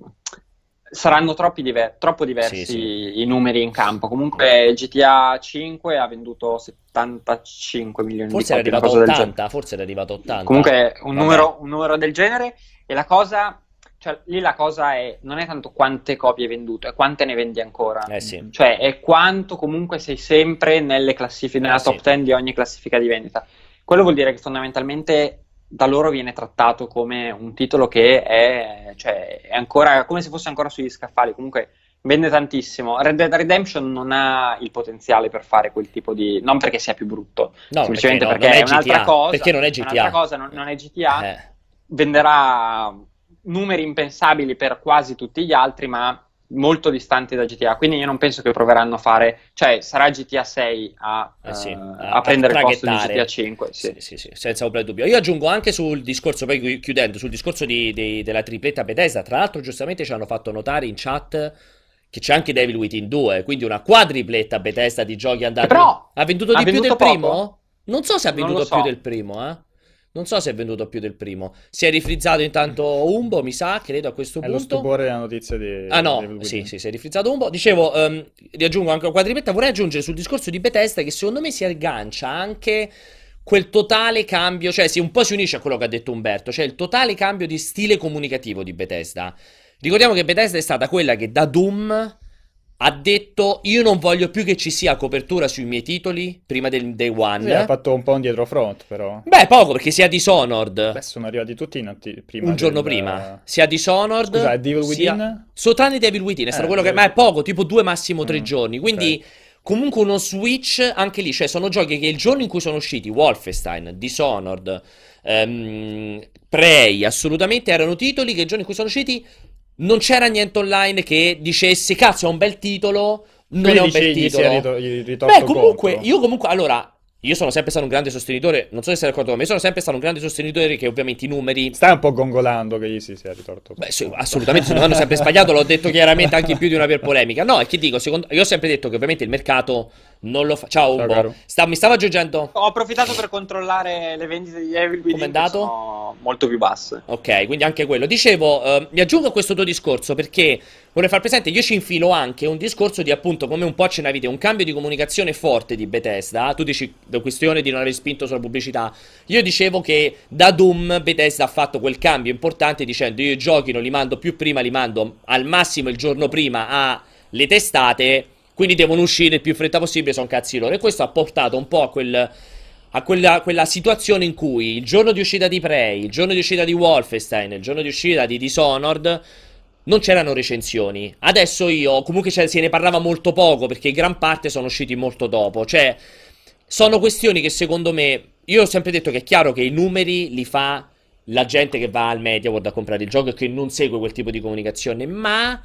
saranno troppi diver- troppo diversi Sì, sì. i numeri in campo. Comunque GTA 5 ha venduto 75 milioni Forse di era copie, una arrivato cosa a del genere. 80, forse era arrivato a 80. Comunque un numero, un numero del genere e la cosa, cioè lì la cosa è, non è tanto quante copie hai venduto, è quante ne vendi ancora. Eh sì. Cioè è quanto comunque sei sempre nelle classifiche, nella Eh, top sì. 10 di ogni classifica di vendita. Quello vuol dire che fondamentalmente da loro viene trattato come un titolo che è, cioè, è ancora come se fosse ancora sugli scaffali. Comunque vende tantissimo. Red Dead Redemption non ha il potenziale per fare quel tipo di. Non perché sia più brutto, No, semplicemente perché, perché, no, non è un'altra GTA. cosa. Perché non è è GTA. un'altra cosa, non, non è GTA. Eh. Venderà numeri impensabili per quasi tutti gli altri, ma molto distanti da GTA. Quindi io non penso che proveranno a fare, cioè sarà GTA 6 a, Eh sì, eh, a- a prendere il posto di. GTA 5. Sì. Sì, sì, senza ombra di dubbio. Io aggiungo anche sul discorso, poi chi- chiudendo, sul discorso di- di- della tripletta Bethesda. Tra l'altro, giustamente ci hanno fatto notare in chat che c'è anche Devil Within 2, quindi una quadripletta Bethesda di giochi andati. Però ha venduto ha di più venduto del poco? primo? Non so se ha venduto so. più del primo, eh. Non so se è venduto più del primo. Si è rifrizzato intanto Umbo, mi sa, credo a questo È lo punto. stupore della notizia di Ah no, Devil sì, sì, si è rifrizzato un po'. Dicevo, ehm, riaggiungo anche una quadripletta, vorrei aggiungere sul discorso di Bethesda che secondo me si aggancia anche quel totale cambio, cioè si un po' si unisce a quello che ha detto Umberto, cioè il totale cambio di stile comunicativo di Bethesda. Ricordiamo che Bethesda è stata quella che da Doom ha detto io non voglio più che ci sia copertura sui miei titoli prima del day one. Sì, ha fatto un po' un dietro front, però. Beh, poco perché sia Dishonored Beh, sono arrivati tutti atti- prima un giorno del- prima, sia Dishonored, Scusa, Devil sia- Within? So, tranne Devil Within, è stato Eh, quello che... Devil- Ma è poco, tipo due, massimo tre Mm, giorni. Quindi, ok. comunque uno switch anche lì. Cioè, sono giochi che il giorno in cui sono usciti, Wolfenstein, Dishonored, ehm, Prey, assolutamente erano titoli che il giorno in cui sono usciti non c'era niente online che dicesse, cazzo, è un bel titolo, non Quindi è un dici, bel gli si è titolo. Beh, comunque, contro. io comunque, allora... Io sono sempre stato un grande sostenitore, non so se sei d'accordo con me, sono sempre stato un grande sostenitore che ovviamente i numeri Stai un po' gongolando che gli si sia ritorto Beh, sì, assolutamente, secondo me hanno sempre sbagliato, l'ho detto chiaramente anche in più di una per polemica. No, è che dico, secondo... io ho sempre detto che ovviamente il mercato non lo fa. Ciao, Ciao, Umbo. Sta- Mi stava aggiungendo. Ho approfittato per controllare le vendite di Evil Within che andato? sono molto più basse. Ok, quindi anche quello. Dicevo, eh, mi aggiungo a questo tuo discorso perché vorrei far presente, io ci infilo anche un discorso di appunto come un po' accennavi te, un cambio di comunicazione forte di Bethesda. Tu dici la questione di non aver spinto sulla pubblicità. Io dicevo che da Doom Bethesda ha fatto quel cambio importante dicendo io i giochi non li mando più prima, li mando al massimo il giorno prima alle testate, quindi devono uscire il più fretta possibile, sono cazzi loro. E questo ha portato un po' a quel a quella, quella situazione in cui il giorno di uscita di Prey, il giorno di uscita di Wolfenstein, il giorno di uscita di Dishonored non c'erano recensioni. Adesso io, comunque ce- se ne parlava molto poco perché gran parte sono usciti molto dopo. Cioè, sono questioni che secondo me. Io ho sempre detto che è chiaro che i numeri li fa la gente che va al Media World a comprare il gioco e che non segue quel tipo di comunicazione, ma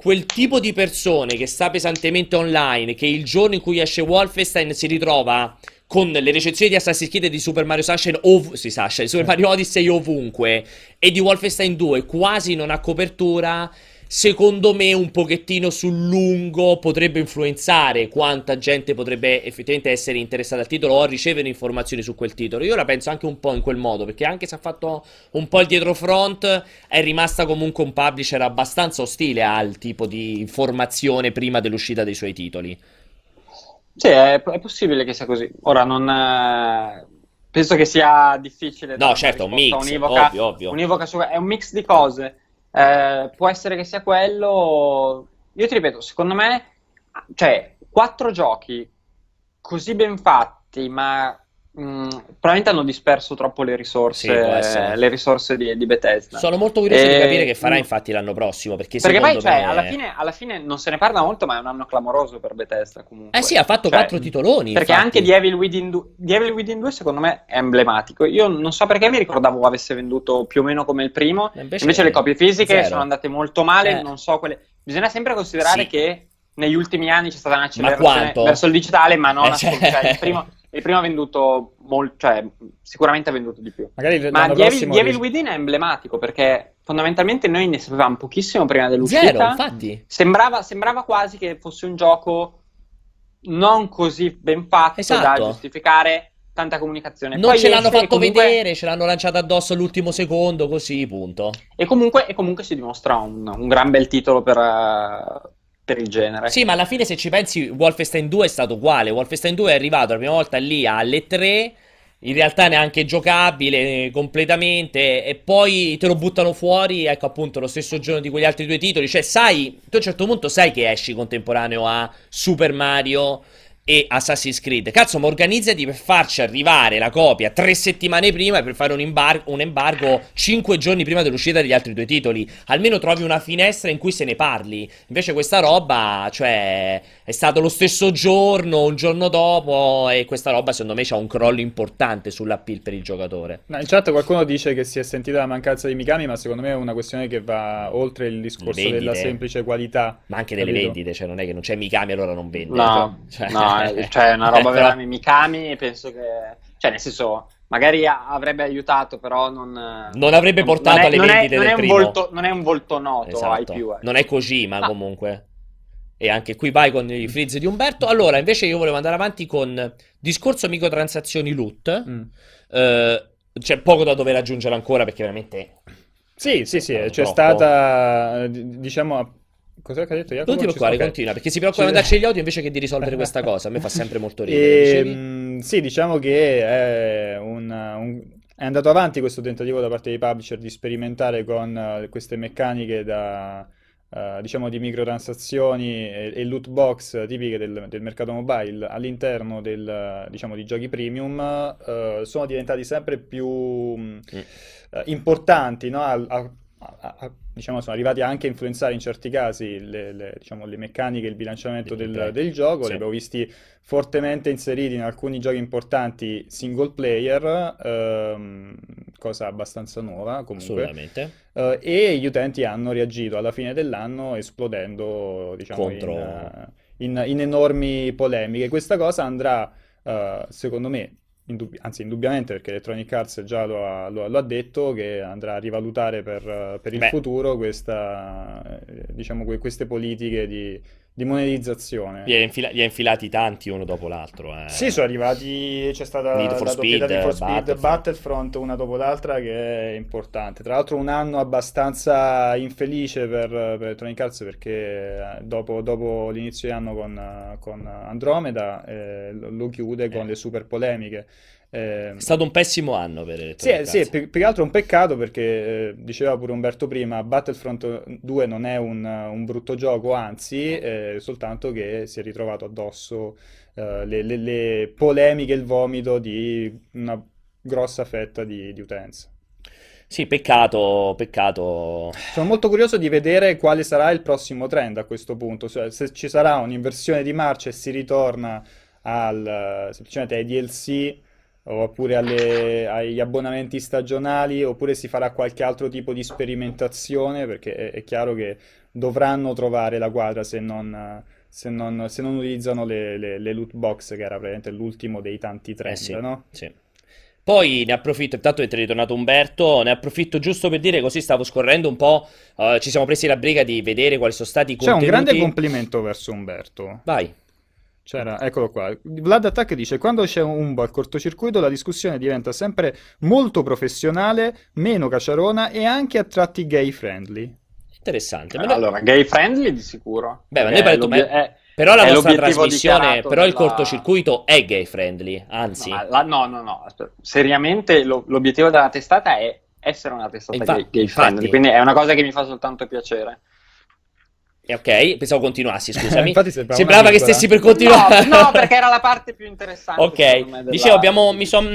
quel tipo di persone che sta pesantemente online, che il giorno in cui esce Wolfenstein si ritrova con le recensioni di Assassin's Creed e di Super Mario Sunshine ov- sì, Sunshine, Super Mario Odyssey ovunque e di Wolfenstein 2 quasi non ha copertura, secondo me un pochettino sul lungo potrebbe influenzare quanta gente potrebbe effettivamente essere interessata al titolo o ricevere informazioni su quel titolo. Io la penso anche un po' in quel modo, perché anche se ha fatto un po' il dietro front, è rimasta comunque un publisher abbastanza ostile al tipo di informazione prima dell'uscita dei suoi titoli. Sì, è, è possibile che sia così. Ora non. eh, penso che sia difficile. No, certo, un mix, univoca- ovvio, ovvio. univoca su- è un mix di cose. Eh, può essere che sia quello. Io ti ripeto, secondo me, cioè, quattro giochi così ben fatti, ma mh, probabilmente hanno disperso troppo le Sì, risorse, essere. le risorse di, di Bethesda. Sono molto curioso di E- capire che farà mm. infatti l'anno prossimo, perché, Perché poi, cioè, me... alla fine, alla fine non se ne parla molto, ma è un anno clamoroso per Bethesda comunque. Eh sì, ha fatto Cioè, quattro titoloni, Perché infatti. anche di Evil, Within 2, di Evil Within 2 secondo me è emblematico. Io non so perché mi ricordavo avesse venduto più o meno come il primo, invece- invece, le copie fisiche zero. sono andate molto male, Eh. non so quelle... Bisogna sempre considerare Sì. che negli ultimi anni c'è stata un'accelerazione verso il digitale, ma non Eh, cioè- Cioè, il, primo, il primo ha venduto molto, cioè sicuramente ha venduto di più. Magari Ma l'anno di Evil, prossimo di Evil ris- Within è emblematico perché fondamentalmente noi ne sapevamo pochissimo prima dell'uscita. Zero, infatti. Sembrava, sembrava quasi che fosse un gioco non così ben fatto Esatto. da giustificare tanta comunicazione. Non Poi ce l'hanno e fatto comunque- vedere, ce l'hanno lanciato addosso all'ultimo secondo, così, punto. E comunque, e comunque si dimostra un, un gran bel titolo per, eh, per il genere. Sì, ma alla fine se ci pensi Wolfenstein 2 è stato uguale. Wolfenstein 2 è arrivato la prima volta lì alle 3, in realtà neanche giocabile eh, completamente, e poi te lo buttano fuori, ecco appunto, lo stesso giorno di quegli altri due titoli. Cioè, sai, tu a un certo punto sai che esci contemporaneo a Super Mario e Assassin's Creed. Cazzo, ma organizzati per farci arrivare la copia tre settimane prima e per fare un, imbar- un embargo cinque giorni prima dell'uscita degli altri due titoli. Almeno trovi una finestra in cui se ne parli. Invece questa roba, cioè, è stato lo stesso giorno, un giorno dopo, e questa roba secondo me c'ha un crollo importante sull'appeal per il giocatore. No, in chat qualcuno dice che si è sentita la mancanza di Mikami, ma secondo me è una questione che va oltre il discorso della semplice qualità. Ma anche delle capito? vendite, cioè non è che non c'è Mikami allora non vende. No, Cioè- no, eh, cioè è una roba veramente Mikami, penso che... Cioè, nel senso, magari avrebbe aiutato, però non... Non avrebbe portato non è- alle non è- vendite non del è un primo. volto- non è un volto noto Esatto. ai più. eh. Non è Kojima Ah. comunque. E anche qui vai con i frizz di Umberto. Allora, invece io volevo andare avanti con discorso microtransazioni loot. Mm. Eh, c'è poco da dover aggiungere ancora perché veramente... Sì, sì, sì, Troppo. c'è stata, eh, d- diciamo, cos'è che ha detto Jacopo? Non ti preoccupare, continua, perché si preoccupa di Ci- mandarci gli audio invece che di risolvere questa cosa. A me fa sempre molto ridere. E, Dicevi? mh, sì, diciamo che è, un- un- è andato avanti questo tentativo da parte dei publisher di sperimentare con eh, queste meccaniche da, eh, diciamo, di microtransazioni e, e loot box tipiche del, del mercato mobile all'interno del, diciamo, di giochi premium, eh, sono diventati sempre più Mm. eh, importanti, no? Al- a- a- a- diciamo, sono arrivati anche a influenzare in certi casi le, le, diciamo, le meccaniche, il bilanciamento Del del, gioco. Sì. Li abbiamo visti fortemente inseriti in alcuni giochi importanti single player, ehm, cosa abbastanza nuova comunque. Assolutamente. Eh, e gli utenti hanno reagito alla fine dell'anno esplodendo, diciamo, Contro- in, in- in enormi polemiche. Questa cosa andrà, eh, secondo me, indubbi- anzi indubbiamente, perché Electronic Arts già lo ha, lo lo ha detto, che andrà a rivalutare per, per il Beh. futuro questa, eh, diciamo, que- queste politiche di, di monetizzazione. Gli ha, infila- infilati tanti uno dopo l'altro. eh. Sì, sono arrivati. C'è stata Need for la Speed, di For Speed Battlefront. Battlefront una dopo l'altra che è importante. Tra l'altro, un anno abbastanza infelice per, per Electronic Arts perché eh, dopo, dopo l'inizio di anno con, con Andromeda eh, lo lo chiude con Eh. le super polemiche. Eh, È stato un pessimo anno per sì, Electronic eh, sì, Arts. più, che altro è un peccato perché eh, diceva pure Umberto prima, Battlefront 2 non è un, un brutto gioco, anzi, eh, soltanto che si è ritrovato addosso eh, le, le- le polemiche il vomito di una grossa fetta di, di utenza. Sì, peccato, peccato. Sono molto curioso di vedere quale sarà il prossimo trend a questo punto, cioè se ci sarà un'inversione di marcia e si ritorna al, semplicemente ai DLC oppure alle- agli abbonamenti stagionali oppure si farà qualche altro tipo di sperimentazione perché è, è chiaro che dovranno trovare la quadra se non, se non- se non utilizzano le, le- le loot box che era praticamente l'ultimo dei tanti trend, Eh sì, no? sì. Poi ne approfitto, intanto è ritornato Umberto, ne approfitto giusto per dire, così stavo scorrendo un po', eh, ci siamo presi la briga di vedere quali sono stati i C'è un contenuti. grande complimento verso Umberto. Vai. C'era, eccolo qua. Vlad Attack dice: Quando c'è un bug cortocircuito, la discussione diventa sempre molto professionale, meno caciarona e anche a tratti gay friendly. Interessante. Ma noi- Allora, gay friendly di sicuro. Beh, ma noi parliamo- è- però la l'obiettivo trasmissione, però il della- cortocircuito è gay friendly, anzi. No, ma la- no, no, no, aspetta. seriamente lo- l'obiettivo della testata è essere una testata Infatti- gay, gay infatti. friendly, quindi è una cosa che mi fa soltanto piacere. Ok, pensavo continuassi, scusami. Infatti sembrava Sembrava che stessi per continuare. No, no, perché era la parte più interessante. Ok, me, della- dicevo, abbiamo, mi son,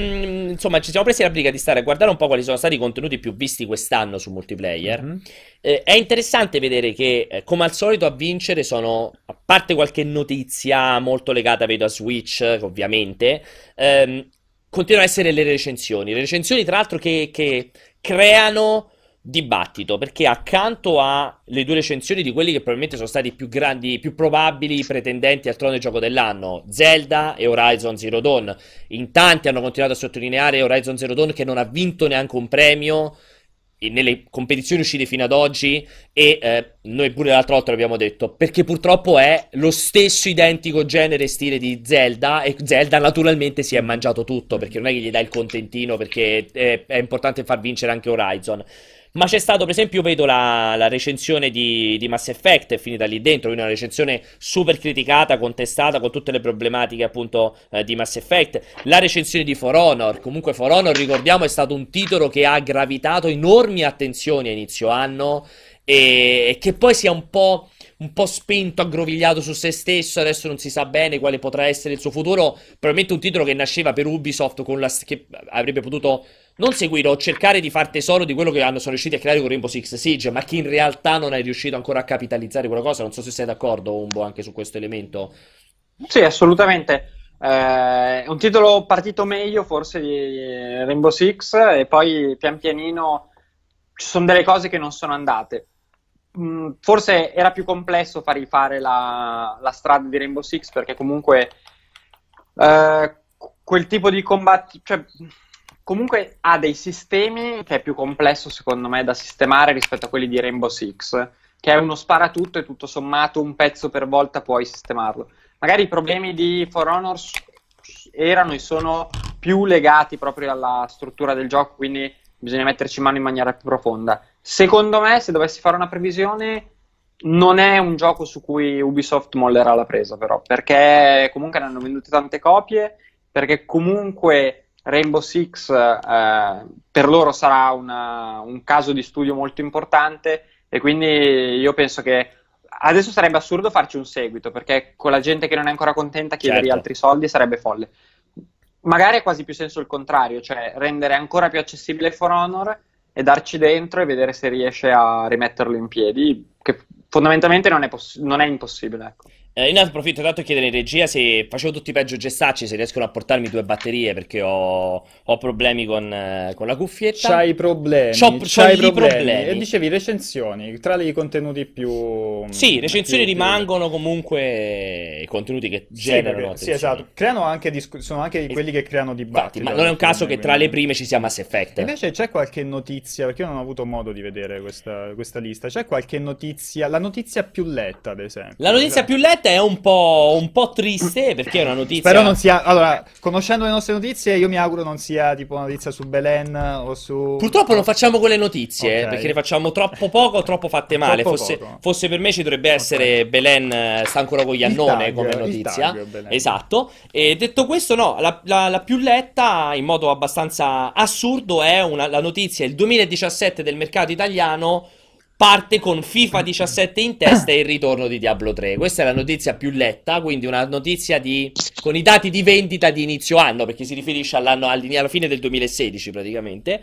insomma, ci siamo presi la briga di stare a guardare un po' quali sono stati i contenuti più visti quest'anno su multiplayer. Mhm. Eh, è interessante vedere che, eh, come al solito, a vincere sono, a parte qualche notizia molto legata, vedo, a Switch, ovviamente, ehm, continuano a essere le recensioni. Le recensioni, tra l'altro, che, che creano dibattito, perché accanto alle due recensioni di quelli che probabilmente sono stati i più grandi, più probabili pretendenti al trono del gioco dell'anno, Zelda e Horizon Zero Dawn, in tanti hanno continuato a sottolineare Horizon Zero Dawn che non ha vinto neanche un premio nelle competizioni uscite fino ad oggi e eh, noi pure l'altra volta l'abbiamo detto perché purtroppo è lo stesso identico genere e stile di Zelda e Zelda naturalmente si è mangiato tutto perché non è che gli dai il contentino perché è, è importante far vincere anche Horizon ma c'è stato, per esempio, io vedo la, la recensione di, di Mass Effect, è finita lì dentro, quindi una recensione super criticata, contestata, con tutte le problematiche appunto eh, di Mass Effect. La recensione di For Honor, comunque For Honor, ricordiamo, è stato un titolo che ha gravitato enormi attenzioni a inizio anno e, e che poi sia un po', un po' spento, aggrovigliato su se stesso, adesso non si sa bene quale potrà essere il suo futuro. Probabilmente un titolo che nasceva per Ubisoft, la, che avrebbe potuto non seguire o cercare di far tesoro di quello che hanno, sono riusciti a creare con Rainbow Six Siege, ma che in realtà non è riuscito ancora a capitalizzare quella cosa. Non so se sei d'accordo, Umbo, anche su questo elemento. Sì, assolutamente. Eh, un titolo partito meglio forse di Rainbow Six e poi pian pianino ci sono delle cose che non sono andate. Mm, forse era più complesso far rifare la, la strada di Rainbow Six perché comunque eh, quel tipo di combatti, cioè, comunque ha dei sistemi che è più complesso secondo me da sistemare rispetto a quelli di Rainbow Six, che è uno sparatutto e tutto sommato un pezzo per volta puoi sistemarlo. Magari i problemi di For Honor erano e sono più legati proprio alla struttura del gioco, quindi bisogna metterci mano in maniera più profonda. Secondo me, se dovessi fare una previsione, non è un gioco su cui Ubisoft mollerà la presa, però, perché comunque ne hanno vendute tante copie, perché comunque Rainbow Six eh, per loro sarà una- un caso di studio molto importante e quindi io penso che adesso sarebbe assurdo farci un seguito, perché con la gente che non è ancora contenta chiedergli Certo. altri soldi sarebbe folle. Magari ha quasi più senso il contrario, cioè rendere ancora più accessibile For Honor e darci dentro e vedere se riesce a rimetterlo in piedi, che fondamentalmente non è, poss- non è impossibile. Ecco. Eh, in approfitto tanto a chiedere in regia se facevo tutti i peggio gestacci, se riescono a portarmi due batterie perché ho, ho problemi con, eh, con la cuffietta. C'hai problemi, C'ho- c'ho c'hai i problemi. E dicevi recensioni, tra i contenuti più... Sì, recensioni più- più- rimangono comunque i contenuti che Sì, generano perché- sì, attenzione. esatto. Creano anche discu- sono anche quelli che creano Infatti, dibattito. ma non è un caso che tra le quindi- prime ci sia Mass Effect. Invece c'è qualche notizia, perché io non ho avuto modo di vedere questa, questa lista, c'è qualche notizia, la notizia più letta ad esempio. La notizia più letta è un po', un po' triste perché è una notizia. Spero non sia, allora, conoscendo le nostre notizie, io mi auguro non sia tipo una notizia su Belen o su... Purtroppo non facciamo quelle notizie Ok. perché le facciamo troppo poco o troppo fatte male. Troppo Fosse, fosse per me ci dovrebbe essere Belen eh, sta ancora con gli annone come notizia. Esatto. E detto questo, no, la, la- la più letta in modo abbastanza assurdo è una- la notizia: il 2017 del mercato italiano parte con FIFA 17 in testa e il ritorno di Diablo 3. Questa è la notizia più letta, quindi una notizia di, con i dati di vendita di inizio anno, perché si riferisce all'anno, alla fine del 2016 praticamente.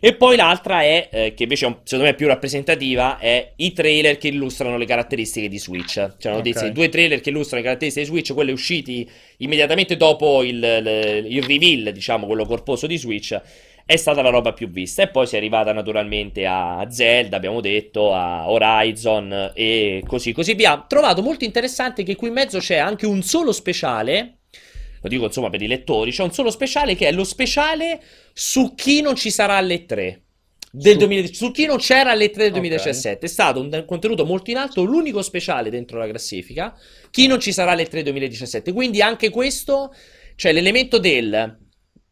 E poi l'altra è, eh, che invece è un- secondo me è più rappresentativa, è i trailer che illustrano le caratteristiche di Switch. C'è una notizia Ok. di due trailer che illustrano le caratteristiche di Switch, quelli usciti immediatamente dopo il, il- il reveal, diciamo, quello corposo di Switch. È stata la roba più vista. E poi si è arrivata naturalmente a Zelda, abbiamo detto, a Horizon e così, così via. Trovato molto interessante che qui in mezzo c'è anche un solo speciale. Lo dico insomma per i lettori, c'è un solo speciale che è lo speciale su chi non ci sarà alle 3 del Su- 2000 su chi non c'era alle 3 del Ok. 2017. È stato un contenuto molto in alto, l'unico speciale dentro la classifica. Chi non ci sarà alle 3 del 2017. Quindi anche questo, cioè l'elemento del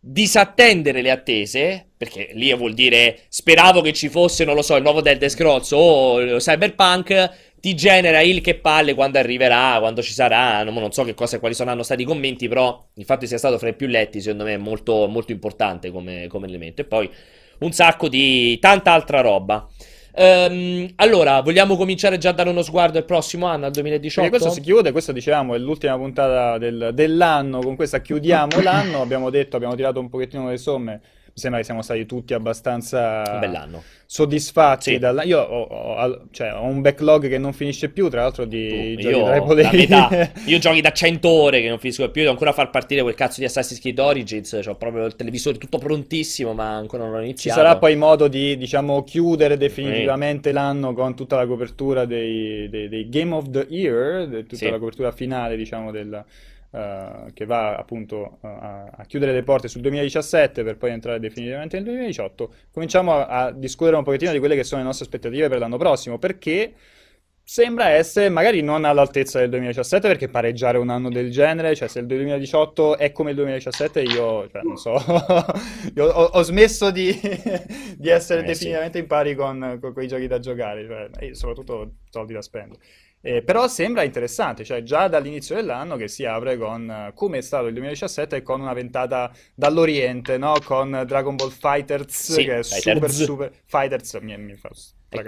disattendere le attese, perché lì vuol dire speravo che ci fosse, non lo so, il nuovo Dead Scrolls o Cyberpunk, ti genera il che palle quando arriverà, quando ci sarà, non, non so che cosa, quali saranno stati i commenti, però il fatto che sia stato fra i più letti secondo me è molto, molto importante come, come elemento. E poi un sacco di tanta altra roba. Ehm, allora, vogliamo cominciare già a dare uno sguardo al prossimo anno, al 2018? Perché questo si chiude, questo diciamo è l'ultima puntata del- dell'anno, con questa chiudiamo l'anno, abbiamo detto, abbiamo tirato un pochettino le somme, sembra che siamo stati tutti abbastanza soddisfatti. Sì. dalla- Io ho, ho- cioè, ho un backlog che non finisce più, tra l'altro di Tu, giochi io, io giochi da 100 ore che non finisco più, devo ancora far partire quel cazzo di Assassin's Creed Origins, ho proprio il televisore tutto prontissimo, ma ancora non ho Ci iniziato. sarà poi modo di, diciamo, chiudere definitivamente l'anno con tutta la copertura dei, dei- dei Game of the Year, tutta Sì. la copertura finale, diciamo, del, eh, che va appunto eh, a, a chiudere le porte sul 2017 per poi entrare definitivamente nel 2018. Cominciamo a, a discutere un pochettino di quelle che sono le nostre aspettative per l'anno prossimo, perché sembra essere magari non all'altezza del 2017, perché pareggiare un anno del genere, cioè se il 2018 è come il 2017, io, cioè, non so, io ho, ho smesso di, di essere Eh, sì. definitivamente in pari con, con quei giochi da giocare, cioè, e soprattutto soldi da spendere. Eh, però sembra interessante, cioè già dall'inizio dell'anno che si apre con eh, come è stato il 2017 e con una ventata dall'Oriente, no? Con Dragon Ball Fighters Sì, che è Fighters. super super Fighters mi, mi fa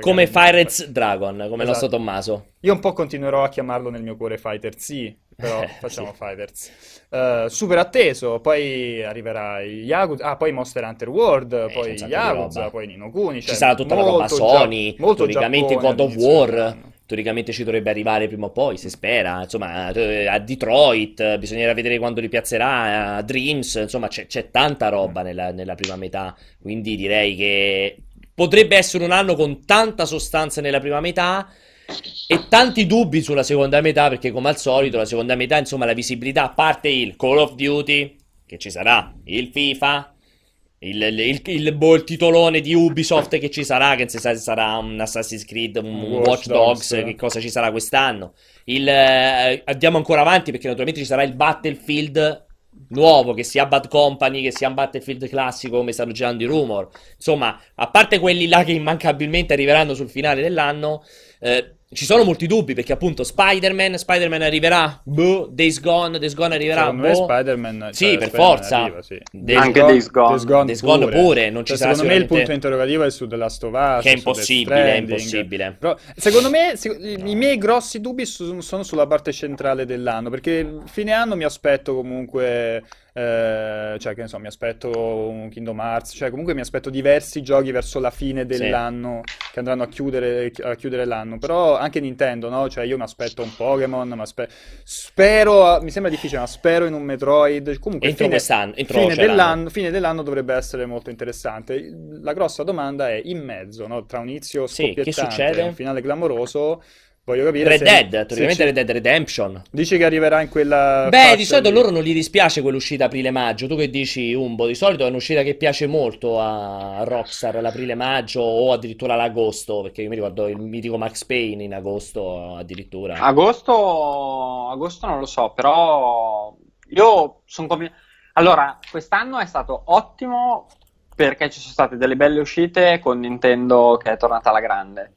come Fireheads Dragon, come il Esatto. nostro Tommaso. Io un po' continuerò a chiamarlo nel mio cuore Fighter sì, però facciamo sì. Fighters. Eh, super atteso, poi arriverà Yakuza, ah, poi Monster Hunter World, Eh, poi Yakuza, poi Nino Kuni, Ci cioè sarà tutta la roba Sony, molto teoricamente God of War. Teoricamente ci dovrebbe arrivare prima o poi, si spera, insomma, eh, a Detroit, eh, bisognerà vedere quando li piazzerà, a Dreams, insomma, c'è, c'è tanta roba nella, nella prima metà, quindi direi che potrebbe essere un anno con tanta sostanza nella prima metà e tanti dubbi sulla seconda metà, perché come al solito la seconda metà, insomma, la visibilità, a parte il Call of Duty, che ci sarà, il FIFA, il, il, il, boh, il titolone di Ubisoft che ci sarà, che sa se sarà un Assassin's Creed, un Watch Watch Dogs, Dogs. che cosa ci sarà quest'anno. Il, eh, andiamo ancora avanti perché naturalmente ci sarà il Battlefield nuovo, che sia Bad Company, che sia un Battlefield classico come stanno girando i rumor. Insomma, a parte quelli là che immancabilmente arriveranno sul finale dell'anno, eh, ci sono molti dubbi perché appunto Spider-Man, Spider-Man arriverà, boh, Days Gone, Days Gone arriverà, Secondo me boh. Spider-Man Sì, cioè, per Spider-Man forza. arriva, sì. Days Anche Gone- Days Gone. Days Gone Days Gone pure, non ci Cioè, sarà secondo me il punto interrogativo è su The Last of Us, Che è impossibile, è impossibile. Però, secondo me, se- i, i miei grossi dubbi su- sono sulla parte centrale dell'anno, perché fine anno mi aspetto comunque, eh, cioè che ne so, mi aspetto un Kingdom Hearts, cioè comunque mi aspetto diversi giochi verso la fine dell'anno che andranno a chiudere, a chiudere l'anno, però anche Nintendo, no? Cioè io mi aspetto un Pokémon, mi aspe- spero, mi sembra difficile, ma spero in un Metroid, comunque Entro fine- entro fine dell'anno, fine dell'anno dovrebbe essere molto interessante. La grossa domanda è in mezzo, no? Tra un inizio Sì, scoppiettante succede? e un finale clamoroso. Voglio capire Red se, Dead, se teoricamente ci- Red Dead Redemption. Dici che arriverà in quella Beh, di solito lì. loro non gli dispiace quell'uscita aprile-maggio. Tu che dici, Umbo? Di solito è un'uscita che piace molto a Rockstar l'aprile-maggio o addirittura l'agosto, perché io mi ricordo il mitico Max Payne in agosto addirittura. Agosto, agosto non lo so, però io sono convinto. Allora, quest'anno è stato ottimo perché ci sono state delle belle uscite con Nintendo che è tornata alla grande.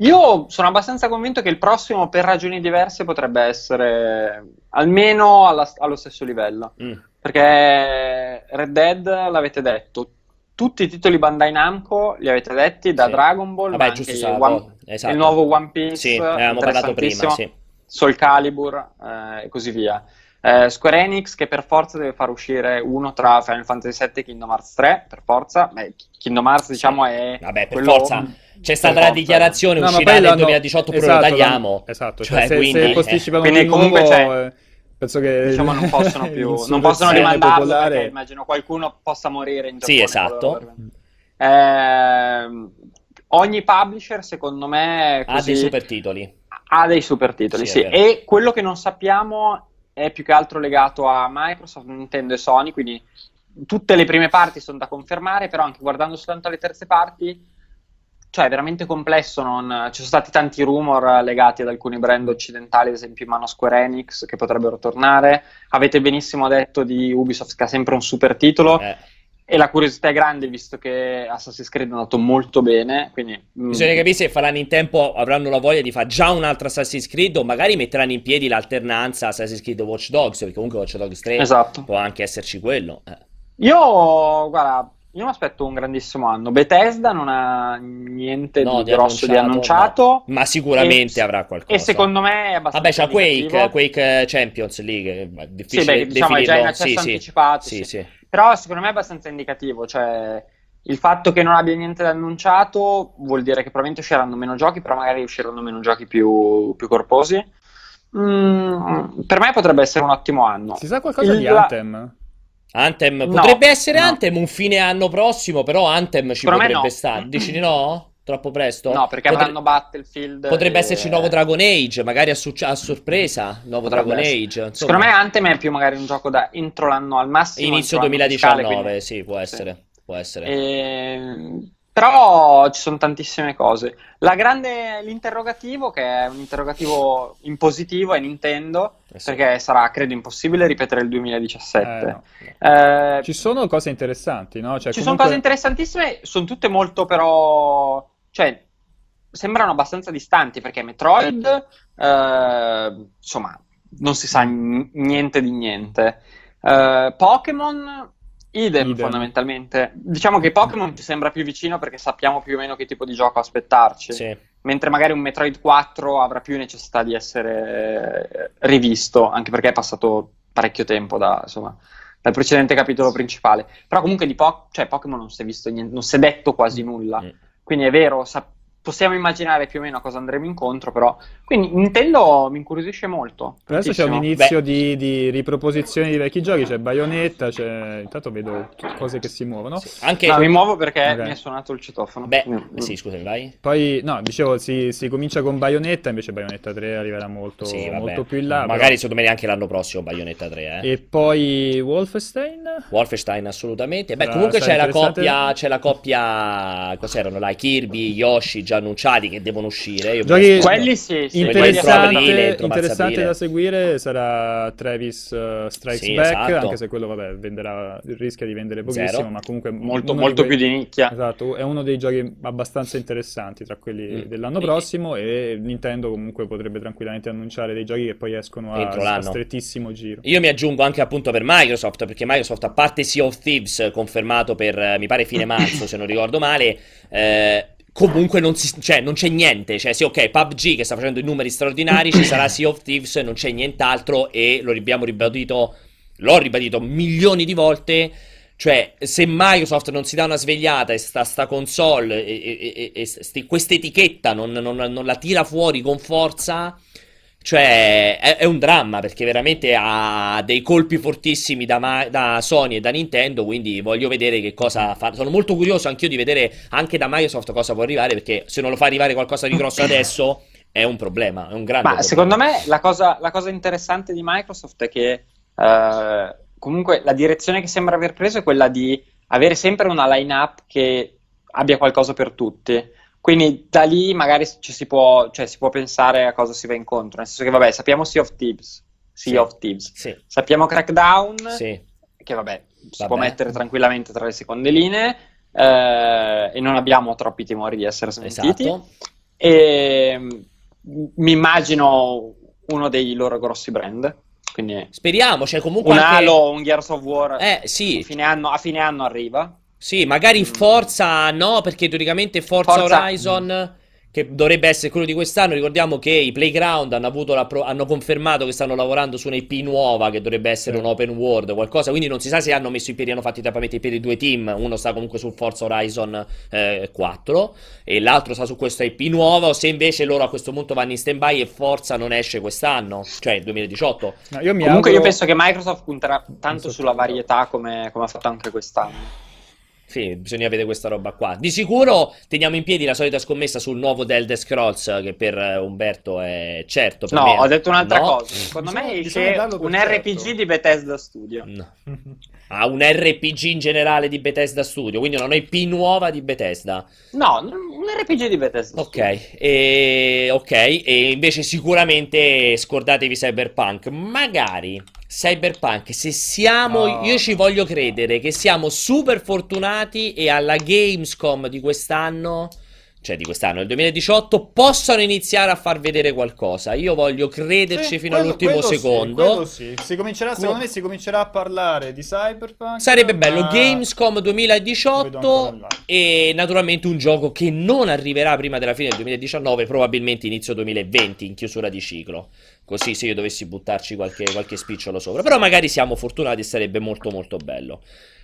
Io sono abbastanza convinto che il prossimo, per ragioni diverse, potrebbe essere almeno alla- allo stesso livello. Mm. Perché Red Dead l'avete detto, tutti i titoli Bandai Namco li avete detti, da Sì. Dragon Ball, Vabbè, giusto One- esatto. il nuovo One Piece, Sì, avevamo parlato prima, sì. Soul Calibur eh, e così via. Eh, Square Enix che per forza deve far uscire uno tra Final Fantasy VII e Kingdom Hearts 3, per forza. Beh, Kingdom Hearts diciamo è Vabbè, per quello- forza. C'è stata per la forza. dichiarazione, No, uscirà nel l'hanno- 2018 pure esatto, lo tagliamo. Esatto, Cioè, cioè, se, quindi, se eh, posticipano quindi di nuovo, comunque c'è- eh, penso che diciamo non possono più non possono rimandarlo popolare- perché immagino qualcuno possa morire in Sì, Giappone esatto. quello- Ehm, ogni publisher secondo me Ha così- dei super titoli. ha dei super titoli, Sì, sì, e quello che non sappiamo è più che altro legato a Microsoft, Nintendo e Sony, quindi tutte le prime parti sono da confermare, però anche guardando soltanto alle terze parti, cioè è veramente complesso, non- ci sono stati tanti rumor legati ad alcuni brand occidentali, ad esempio in mano Square Enix, che potrebbero tornare, avete benissimo detto di Ubisoft che ha sempre un super titolo, Eh, e la curiosità è grande visto che Assassin's Creed è andato molto bene, quindi... mm, Bisogna capire se faranno in tempo, avranno la voglia di fare già un altro Assassin's Creed o magari metteranno in piedi l'alternanza Assassin's Creed Watch Dogs, perché comunque Watch Dogs 3 Esatto. può anche esserci quello. eh. Io, guarda, io mi aspetto un grandissimo anno. Bethesda non ha niente No, di grosso di annunciato, annunciato. Ma sicuramente E- avrà qualcosa. E secondo me è abbastanza Vabbè, c'ha Quake. Quake Champions League. È Sì, difficile beh, diciamo è già in accesso Sì, sì. anticipato. Sì, sì. sì. Però secondo me è abbastanza indicativo. Cioè, il fatto che non abbia niente da annunciato vuol dire che probabilmente usciranno meno giochi, però magari usciranno meno giochi più, più corposi. Mm, per me potrebbe essere un ottimo anno. Si sa qualcosa Il- di Anthem? Anthem No, potrebbe essere no. Anthem un fine anno prossimo, però Anthem ci me potrebbe no. stare. Dici di no? Troppo presto? No, perché Potre- avranno Battlefield. Potrebbe e- esserci nuovo Dragon Age, magari a, su- a sorpresa, nuovo Potrebbe Dragon essere. Age. insomma. Secondo me Anthem è più magari un gioco da entro l'anno al massimo. Inizio entro l'anno fiscale, 2019, quindi- sì, può essere. Può essere. Ehm, però ci sono tantissime cose. La grande, l'interrogativo, che è un interrogativo in positivo, è Nintendo, Eh sì. perché sarà, credo, impossibile ripetere il 2017. Eh, no. Eh, Ci sono cose interessanti, no? Cioè, ci sono comunque- cose interessantissime, sono tutte molto però, cioè, sembrano abbastanza distanti perché Metroid, eh, insomma, non si sa n- niente di niente. Eh, Pokémon, idem, Idem. fondamentalmente. Diciamo che Pokémon ci sembra più vicino perché sappiamo più o meno che tipo di gioco aspettarci. Sì. Mentre magari un Metroid 4 avrà più necessità di essere eh, rivisto, anche perché è passato parecchio tempo da, insomma, dal precedente capitolo principale. Però comunque di Po- cioè, Pokémon non si è visto niente, non si è detto quasi nulla. Mm. Quindi è vero, sa- possiamo immaginare più o meno a cosa andremo incontro, però... Quindi Nintendo mi incuriosisce molto. Adesso c'è un inizio di, di riproposizioni di vecchi giochi, c'è Bayonetta, c'è... intanto vedo cose che si muovono. Sì. Anche... No, mi muovo perché Ok. mi è suonato il citofono. Beh, Mm. sì, scusami, vai. Poi, no, dicevo, si, si comincia con Bayonetta, invece Bayonetta 3 arriverà molto, Sì, molto più in là. Magari però- secondo me neanche l'anno prossimo Bayonetta 3, eh. E poi Wolfenstein? Wolfenstein assolutamente. Beh, comunque c'è la coppia, c'è la coppia, cos'erano là? Kirby, Yoshi già annunciati che devono uscire. Io Giochi- Quelli sì, sì. Interessante, aprile, interessante da seguire sarà Travis uh, Strikes Sì, Back, esatto. anche se quello vabbè, venderà, rischia di vendere pochissimo, Zero. ma comunque Molto, molto di più quei- di nicchia. Esatto, è uno dei giochi abbastanza interessanti tra quelli Mm. dell'anno prossimo e Nintendo comunque potrebbe tranquillamente annunciare dei giochi che poi escono a, a strettissimo giro. Io mi aggiungo anche appunto per Microsoft, perché Microsoft, a parte Sea of Thieves, confermato per, eh, mi pare, fine marzo, se non ricordo male, eh, comunque non, si- cioè, non c'è niente. Cioè, sì, ok, PUBG che sta facendo i numeri straordinari, ci sarà Sea of Thieves, non c'è nient'altro e lo abbiamo ribadito, l'ho ribadito milioni di volte. Cioè, se Microsoft non si dà una svegliata e sta, sta console e, e- e- e questa etichetta non, non- non la tira fuori con forza, cioè è, è un dramma perché veramente ha dei colpi fortissimi da, Ma- da Sony e da Nintendo. Quindi voglio vedere che cosa fa. Sono molto curioso anch'io di vedere anche da Microsoft cosa può arrivare. Perché se non lo fa arrivare qualcosa di grosso adesso è un problema. È un grande Ma problema. secondo me la cosa, la cosa interessante di Microsoft è che eh, comunque la direzione che sembra aver preso è quella di avere sempre una line-up che abbia qualcosa per tutti. Quindi da lì magari ci si può, cioè, si può pensare a cosa si va incontro. Nel senso che, vabbè, sappiamo Sea of Thieves. Sea Sì. of Thieves. Sì, Sappiamo Crackdown, sì. che vabbè, si Vabbè. può mettere tranquillamente tra le seconde linee. eh, e non abbiamo troppi timori di essere smentiti. Esatto. E mm, mi immagino uno dei loro grossi brand. Quindi Speriamo. Cioè, comunque un anche... Halo, un Gears of War Eh, a, sì. fine anno, a fine anno arriva. Sì, magari Mm. Forza no, perché teoricamente Forza, Forza- Horizon, che dovrebbe essere quello di quest'anno, ricordiamo che i Playground hanno, avuto la pro- hanno confermato che stanno lavorando su un'IP nuova, che dovrebbe essere Sì. un open world, qualcosa, quindi non si sa se hanno messo in piedi, hanno fatto i tappamenti in piedi due team, uno sta comunque su Forza Horizon eh, 4 e l'altro sta su questa IP nuova, o se invece loro a questo punto vanno in stand-by e Forza non esce quest'anno, cioè 2018. No, io mi Comunque, auguro- io penso che Microsoft punterà tanto sulla varietà come, come ha fatto anche quest'anno. Sì, bisogna vedere questa roba qua. Di sicuro teniamo in piedi la solita scommessa sul nuovo The Elder Scrolls, che per eh, Umberto è certo. Per No, me- ho detto un'altra No? cosa. Secondo Bisogna- me darlo per un certo. RPG di Bethesda Studio. No. Ha un RPG in generale di Bethesda Studio, quindi una IP nuova di Bethesda. No, un RPG di Bethesda. Ok, e, ok, e invece sicuramente scordatevi Cyberpunk. Magari Cyberpunk, se siamo, No. io ci voglio credere che siamo super fortunati e alla Gamescom di quest'anno cioè di quest'anno, del 2018, possano iniziare a far vedere qualcosa. Io voglio crederci Sì, fino quello- all'ultimo quello sì, secondo. quello sì. Si comincerà, secondo me si comincerà a parlare di Cyberpunk. Sarebbe bello ma- Gamescom Vedo 2018 ancora là. e naturalmente un gioco che non arriverà prima della fine del 2019, probabilmente inizio 2020 in chiusura di ciclo. Così se io dovessi buttarci qualche, qualche spicciolo sopra. Però magari siamo fortunati e sarebbe molto molto bello.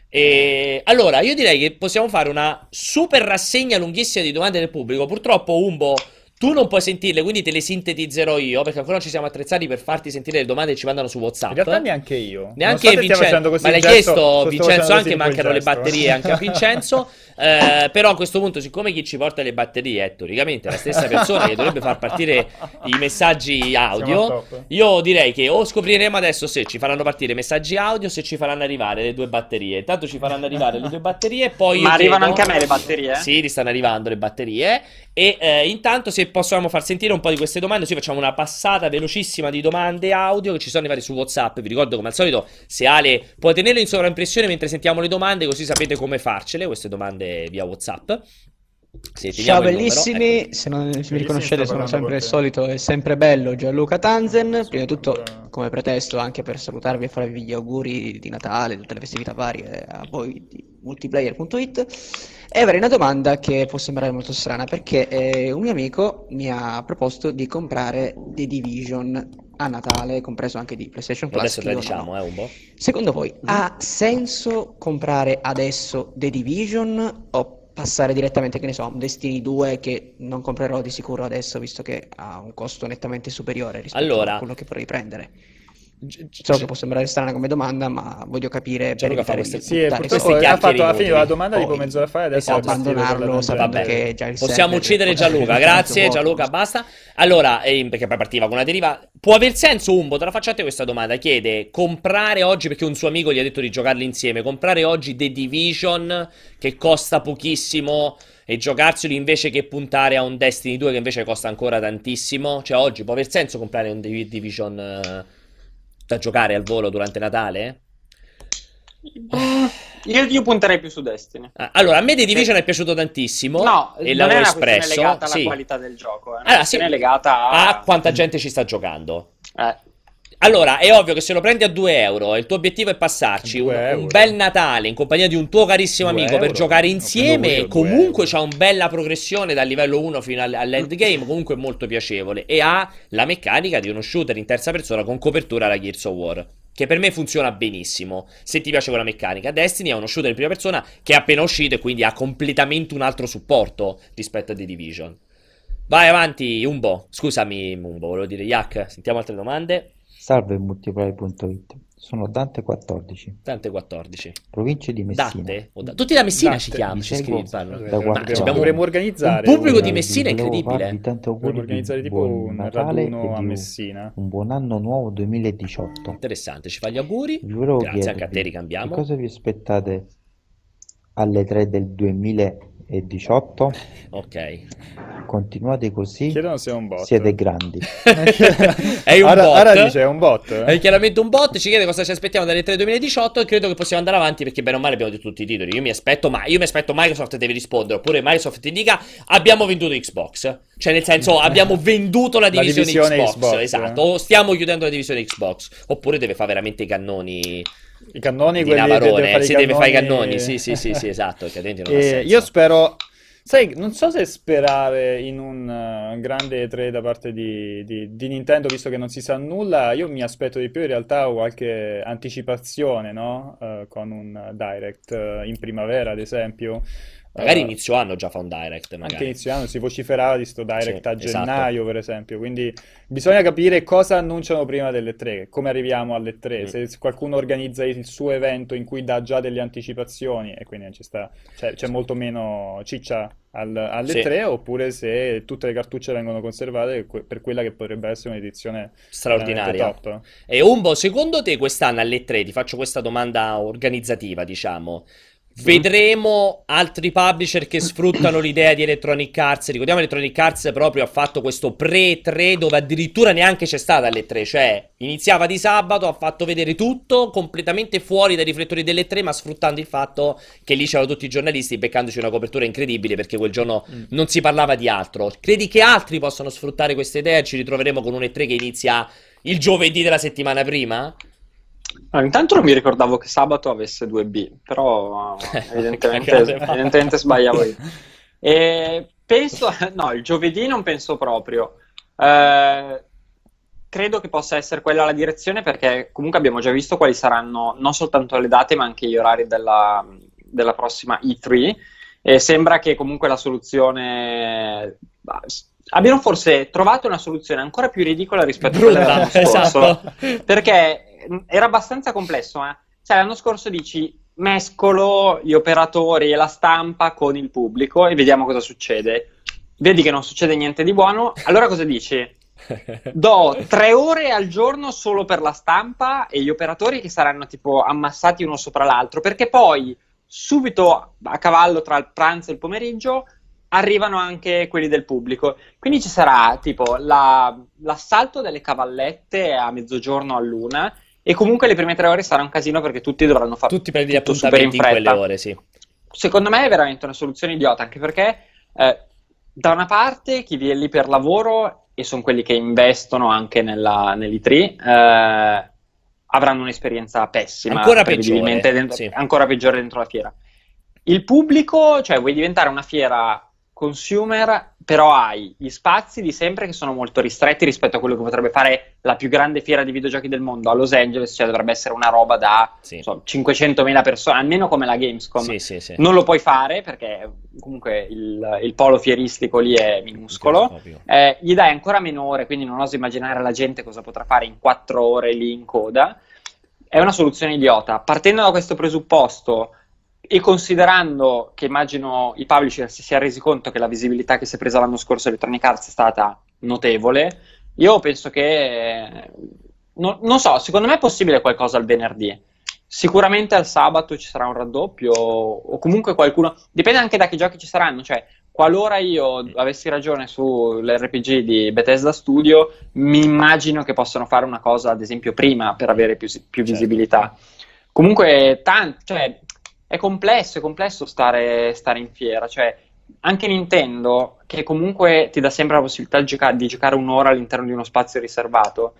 E allora io direi che possiamo fare una super rassegna lunghissima di domande del pubblico. Purtroppo Umbo tu non puoi sentirle, quindi te le sintetizzerò io perché ancora non ci siamo attrezzati per farti sentire le domande che ci mandano su WhatsApp. In realtà neanche io. Neanche Vincenzo, ma l'hai gesto, chiesto sto- sto Vincenzo anche, mancano le batterie anche a Vincenzo, Eh, però a questo punto siccome chi ci porta le batterie è teoricamente la stessa persona che dovrebbe far partire i messaggi audio, io direi che o scopriremo adesso se ci faranno partire messaggi audio, se ci faranno arrivare le due batterie. Intanto ci faranno arrivare le due batterie, poi Ma arrivano chiedo- anche a me le batterie? Sì, ti stanno arrivando le batterie. E eh, intanto, se possiamo far sentire un po' di queste domande, sì, facciamo una passata velocissima di domande audio che ci sono arrivate su WhatsApp. Vi ricordo, come al solito, se Ale può tenerlo in sovraimpressione mentre sentiamo le domande, così sapete come farcele. Queste domande via WhatsApp. Se teniamo Ciao bellissimi, ecco. se non mi Bellissimi, riconoscete sono sempre il solito e sempre bello Gianluca Tanzen. Prima di tutto come pretesto anche per salutarvi e farvi gli auguri di Natale, tutte le festività varie a voi di multiplayer.it e avrei una domanda che può sembrare molto strana perché eh, un mio amico mi ha proposto di comprare The Division a Natale, compreso anche di PlayStation Plus. Adesso te la diciamo, eh, un po'. Secondo voi ha senso comprare adesso The Division o passare direttamente, che ne so, un Destiny 2 che non comprerò di sicuro adesso visto che ha un costo nettamente superiore rispetto Allora- a quello che vorrei prendere? So che può sembrare strana come domanda, ma voglio capire per Gianluca fa evitare queste- di Sì, buttare purtroppo ha fatto fine inutili. la domanda tipo mezz'ora fa e adesso Esatto, ha abbandonarlo per sapendo che già il Possiamo server uccidere Gianluca, grazie. Gianluca, basta. Allora, eh, perché poi partiva con una deriva. Può aver senso, Umbo? Te la faccio a te questa domanda. Chiede, comprare oggi, perché un suo amico gli ha detto di giocarli insieme, comprare oggi The Division, che costa pochissimo, e giocarselo invece che puntare a un Destiny 2 che invece costa ancora tantissimo? Cioè, oggi può aver senso comprare un The Division eh, da giocare al volo durante Natale? Io, io punterei più su Destiny. Ah, Allora, a me The Division è piaciuto tantissimo No, e non è una questione espresso. legata alla sì. qualità del gioco, è una Allora, sì, legata a... a quanta gente ci sta giocando. Eh, Allora, è ovvio che se lo prendi a 2 euro e il tuo obiettivo è passarci un, 2 un bel Natale in compagnia di un tuo carissimo 2 amico per euro? giocare No, insieme, 2 comunque c'ha una bella progressione dal livello 1 fino all- all'endgame, comunque è molto piacevole e ha la meccanica di uno shooter in terza persona con copertura alla Gears of War. Che per me funziona benissimo. Se ti piace quella meccanica, Destiny è uno shooter in prima persona che è appena uscito e quindi ha completamente un altro supporto rispetto a The Division. Vai avanti, Umbo. Scusami, Umbo, volevo dire Yak. Sentiamo altre domande. Salve multiplayer.it, sono Dante14, Tante 14. provincia di Messina. Dante? Da- Tutti da Messina Dante. ci chiamano, Mi ci scrivono. Ma abbiamo dovremmo un organizzare pubblico un- di Messina Volevo incredibile. tanti auguri organizzare tipo buon un Natale raduno a Messina. un buon anno nuovo 2018. Interessante, ci fa gli auguri. Vi Grazie anche a te, che ricambiamo. cosa vi aspettate alle 3 del 2018? Ok. Continuate così, Chiedono se è un bot. siete grandi. È un ora, bot. ora dice è un bot. È chiaramente un bot, ci chiede cosa ci aspettiamo dalle 3 2018 e credo che possiamo andare avanti perché bene o male abbiamo detto tutti i titoli. Io mi aspetto, ma io mi aspetto Microsoft deve rispondere, oppure Microsoft ti dica abbiamo venduto Xbox. Cioè nel senso abbiamo venduto la La divisione, divisione Xbox, Xbox, esatto, eh. o stiamo chiudendo la divisione Xbox, oppure deve fare veramente i cannoni I cannoni, di Navarone, si deve fare i cannoni- sì sì sì, sì esatto, io spero, sai, non so se sperare in un uh, grande E3 da parte di, di- di Nintendo, visto che non si sa nulla. Io mi aspetto di più in realtà qualche anticipazione, no? Uh, con un Direct uh, in primavera, ad esempio. Magari Uh, inizio anno già fa un direct, Anche magari. inizio anno si vociferava di sto Direct Sì, a esatto. gennaio, per esempio. Quindi bisogna capire cosa annunciano prima delle 3, come arriviamo alle 3. Mm. Se qualcuno organizza il suo evento in cui dà già delle anticipazioni e quindi ci sta, c'è, c'è molto meno ciccia al- alle Sì. 3, oppure se tutte le cartucce vengono conservate per quella che potrebbe essere un'edizione Straordinaria. top. E Umbo, secondo te quest'anno alle 3, ti faccio questa domanda organizzativa, diciamo, Vedremo altri publisher che sfruttano l'idea di Electronic Arts. Ricordiamo Electronic Arts proprio ha fatto questo pre-3 dove addirittura neanche c'è stata alle 3, cioè iniziava di sabato, ha fatto vedere tutto completamente fuori dai riflettori delle 3, ma sfruttando il fatto che lì c'erano tutti i giornalisti beccandoci una copertura incredibile perché quel giorno Mm. non si parlava di altro. Credi che altri possano sfruttare questa idea ci ritroveremo con un E3 che inizia il giovedì della settimana prima? Allora, intanto non mi ricordavo che sabato avesse 2B, però evidentemente, evidentemente sbagliavo io. E penso, no, il giovedì non penso proprio. Eh, credo che possa essere quella la direzione perché comunque abbiamo già visto quali saranno non soltanto le date ma anche gli orari della, della prossima E3 e sembra che comunque la soluzione... Abbiano forse trovato una soluzione ancora più ridicola rispetto a quella dell'anno scorso esatto. perché mh, era abbastanza complesso, eh. Cioè, l'anno scorso dici mescolo gli operatori e la stampa con il pubblico e vediamo cosa succede. Vedi che non succede niente di buono, allora cosa dici? Do tre ore al giorno solo per la stampa e gli operatori che saranno tipo ammassati uno sopra l'altro, perché poi subito a cavallo tra il pranzo e il pomeriggio arrivano anche quelli del pubblico. Quindi ci sarà tipo la- l'assalto delle cavallette a mezzogiorno all'una e comunque le prime tre ore sarà un casino perché tutti dovranno fare Tutti prendi gli tutto super in appuntamenti in quelle ore, sì. Secondo me è veramente una soluzione idiota, anche perché eh, da una parte chi viene lì per lavoro e sono quelli che investono anche nella, nell'E3 eh, avranno un'esperienza pessima, Ancora peggiore, dentro- sì. ancora peggiore dentro la fiera. Il pubblico, cioè vuoi diventare una fiera consumer, però hai gli spazi di sempre che sono molto ristretti rispetto a quello che potrebbe fare la più grande fiera di videogiochi del mondo a Los Angeles, cioè dovrebbe essere una roba da Sì. so, 500.000 persone, almeno come la Gamescom. Sì, sì, sì. Non lo puoi fare perché comunque il, il polo fieristico lì è minuscolo. Eh, gli dai ancora meno ore, quindi non oso immaginare la gente cosa potrà fare in quattro ore lì in coda. È una soluzione idiota. Partendo da questo presupposto e considerando che immagino i publisher si sia resi conto che la visibilità che si è presa l'anno scorso Electronic Arts è stata notevole, io penso che eh, non, non so, secondo me è possibile qualcosa al venerdì. Sicuramente al sabato ci sarà un raddoppio o comunque qualcuno, dipende anche da che giochi ci saranno, cioè qualora io avessi ragione sull'RPG di Bethesda Studio, mi immagino che possano fare una cosa ad esempio prima per avere più, più Certo. visibilità. Comunque, tan- cioè, è complesso, è complesso stare, stare in fiera, cioè anche Nintendo, che comunque ti dà sempre la possibilità di giocare, di giocare un'ora all'interno di uno spazio riservato.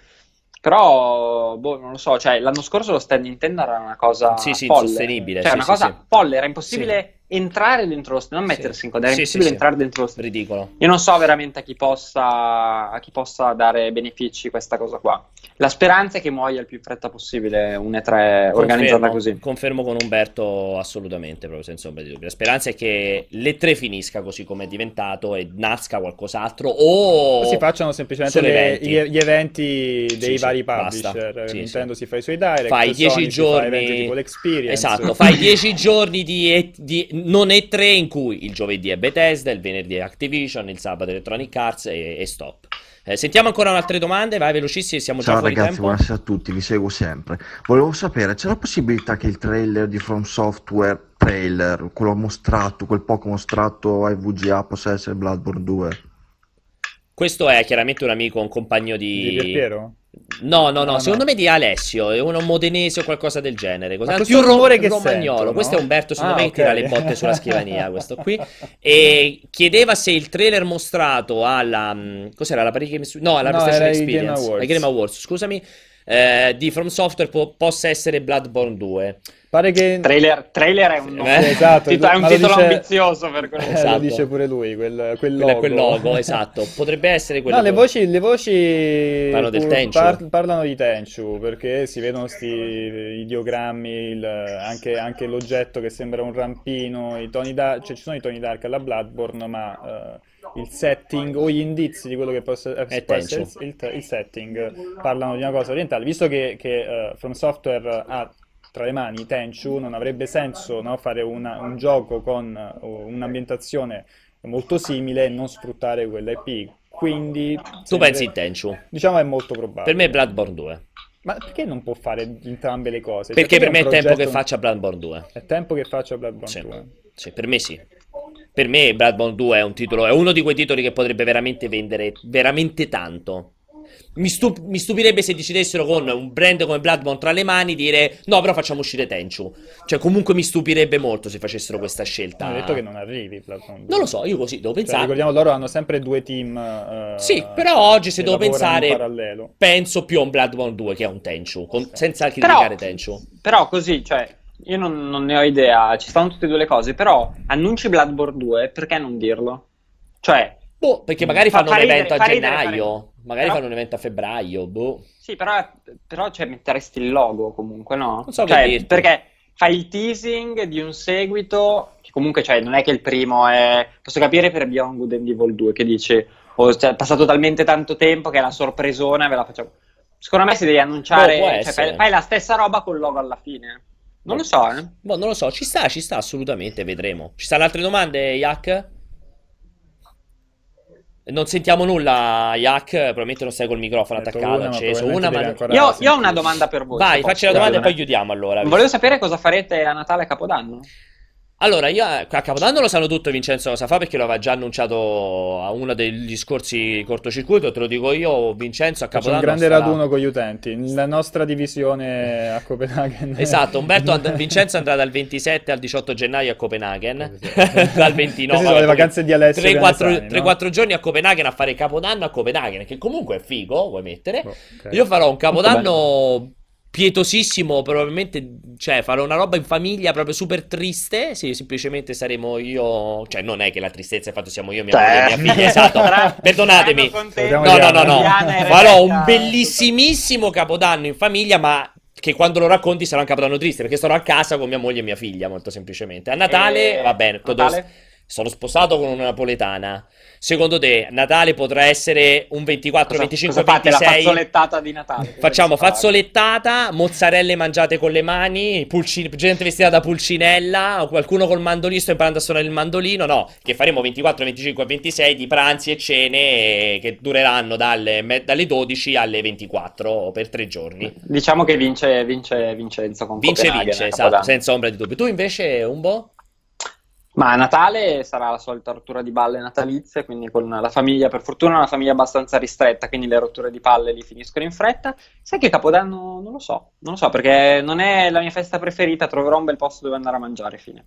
Però, boh, non lo so, cioè, l'anno scorso lo stand Nintendo era una cosa Sì, sì, folle. insostenibile, Cioè, sì, una sì, cosa sì. folle, era impossibile entrare dentro lo stand, non Sì. mettersi in coda, era Sì, impossibile sì, sì. entrare dentro lo stand. Ridicolo. Io non so veramente a chi possa, a chi possa dare benefici questa cosa qua. La speranza è che muoia il più in fretta possibile un E3 organizzata così. Confermo con Umberto assolutamente, proprio senza ombra di dubbio. La speranza è che l'E3 finisca così come è diventato e nasca qualcos'altro o O si facciano semplicemente le- eventi. gli, gli eventi dei Sì, vari publisher. Sì, Nintendo sì. si fa i suoi direct, Fai 10 Sony si fa giorni- eventi tipo l'Experience. Esatto, fai 10 giorni di, di non E3 in cui il giovedì è Bethesda, il venerdì è Activision, il sabato Electronic Arts e, e stop. Eh, sentiamo ancora altre domande, vai velocissimi, siamo già Ciao fuori ragazzi, tempo. buonasera a tutti, vi seguo sempre. Volevo sapere, c'è la possibilità che il trailer di From Software, trailer, quello mostrato, quel poco mostrato ai VGA, possa essere Bloodborne 2? Questo è chiaramente un amico, un compagno Di di... Pierpiero? No, no, no, No, no. secondo me di Alessio, è uno modenese o qualcosa del genere. Cosa... Ma più questo rumore che romagnolo. sento, Questo no? è Umberto, secondo Ah, me, che tira le botte sulla scrivania, questo qui. E chiedeva se il trailer mostrato alla... mh, Cos'era, la Paris Games... No, alla No, PlayStation i Game Experience, Awards. Game Awards, scusami, eh, di From Software po- possa essere Bloodborne 2. Pare che... Trailer, trailer è un, nome- Eh, esatto, titolo- è un titolo dice- ambizioso per quello. Eh, Esatto. lo dice pure lui, quel, quel logo. quel logo, esatto. Potrebbe essere quello... No, le che- voci, le voci Parlano del Tenchu. par- parlano di Tenchu perché si vedono sti ideogrammi, il- anche, anche l'oggetto che sembra un rampino, i toni da- cioè ci sono i toni dark alla Bloodborne, ma eh, il setting o gli indizi di quello che possa può essere il, il- il setting parlano di una cosa orientale. Visto che, che, eh, From Software ha tra le mani Tenchu, non avrebbe senso no, fare una- un gioco con un'ambientazione molto simile e non sfruttare quella IP. Quindi Tu pensi in Tenchu? Diciamo è molto probabile. Per me è Bloodborne 2. Ma perché non può fare entrambe le cose? Cioè, Perché per me è tempo che faccia Bloodborne 2. È tempo che faccia Bloodborne Sì. 2. Sì, per me sì. Per me Bloodborne 2 è un titolo, è uno di quei titoli che potrebbe veramente vendere veramente tanto. Mi, stup- mi stupirebbe se decidessero con un brand come Bloodborne tra le mani dire no, però facciamo uscire Tenchu. Cioè, comunque mi stupirebbe molto se facessero questa scelta. Hanno detto che non arrivi Bloodborne 2. Non lo so, io così devo Cioè, pensare. ricordiamo, loro hanno sempre due team. eh, Sì, però oggi se devo pensare, penso più a un Bloodborne 2 che a un Tenchu, con- senza Però- criticare Tenchu. Però così, cioè, io non, non ne ho idea, ci stanno tutte e due le cose, però annunci Bloodborne 2, perché non dirlo? Cioè, Boh, perché magari Fa- fanno fa un ridere, evento a gennaio, ridere. magari Però- fanno un evento a febbraio, boh. sì, però, però cioè, metteresti il logo comunque, no? Non so Cioè, perché fai il teasing di un seguito, che comunque, cioè, non è che il primo è... Posso capire per Beyond Good and Evil 2, che dici, oh, cioè, è passato talmente tanto tempo che è la sorpresona ve la facciamo... Secondo me si devi Boh, può annunciare, cioè, essere. fai, fai la stessa roba col logo alla fine. Non lo so, eh. Boh, non lo so, ci sta, ci sta assolutamente, vedremo. Ci stanno altre domande, Yak? Non sentiamo nulla, Yak, probabilmente non stai col microfono detto attaccato, una, acceso. Una, ma... Io, io ho una domanda per voi. Vai, facci la domanda e poi chiudiamo allora. Volevo sapere cosa farete a Natale e a Capodanno. Allora, io a Capodanno lo sanno tutto Vincenzo cosa fa perché lo aveva già annunciato a uno degli scorsi cortocircuito, te lo dico io, Vincenzo a Faccio un Capodanno grande sarà- raduno con gli utenti. La nostra divisione a Copenaghen. Esatto, Umberto and- Vincenzo andrà dal 27 al 18 gennaio a Copenaghen, dal 29 Queste le vacanze di Alessio 3-4, Pianesani, no? giorni a Copenaghen a fare Capodanno a Copenaghen, che comunque è figo, vuoi mettere? Boh, ok. Io farò un Capodanno pietosissimo, probabilmente, cioè farò una roba in famiglia proprio super triste, sì, semplicemente saremo io, cioè non è che la tristezza è fatto siamo io, mia moglie e mia figlia, esatto, perdonatemi. No, no, no, no. Farò un bellissimissimo capodanno in famiglia, ma che quando lo racconti sarà un capodanno triste, perché starò a casa con mia moglie e mia figlia, molto semplicemente. A Natale, E- va bene, Natale? Sono sposato con una napoletana. Secondo te, Natale potrà essere un 24, Cosa, 25, cosa fate? La 26? fazzolettata di Natale. Facciamo fazzolettata, mozzarelle mangiate con le mani, pulci- gente vestita da pulcinella, qualcuno col mandolino sto imparando a suonare il mandolino. No, che faremo 24, 25 e 26 di pranzi e cene eh, che dureranno dalle, dalle 12 alle 24 per tre giorni. Diciamo che vince, vince Vincenzo con Vince, Copenaghen vince, a esatto, senza ombra di dubbio. Tu invece, un po'? Ma Natale sarà la solita rottura di balle natalizie, quindi con la famiglia, per fortuna una famiglia abbastanza ristretta, quindi le rotture di palle li finiscono in fretta. Sai che Capodanno non lo so, non lo so perché non è la mia festa preferita, troverò un bel posto dove andare a mangiare, fine.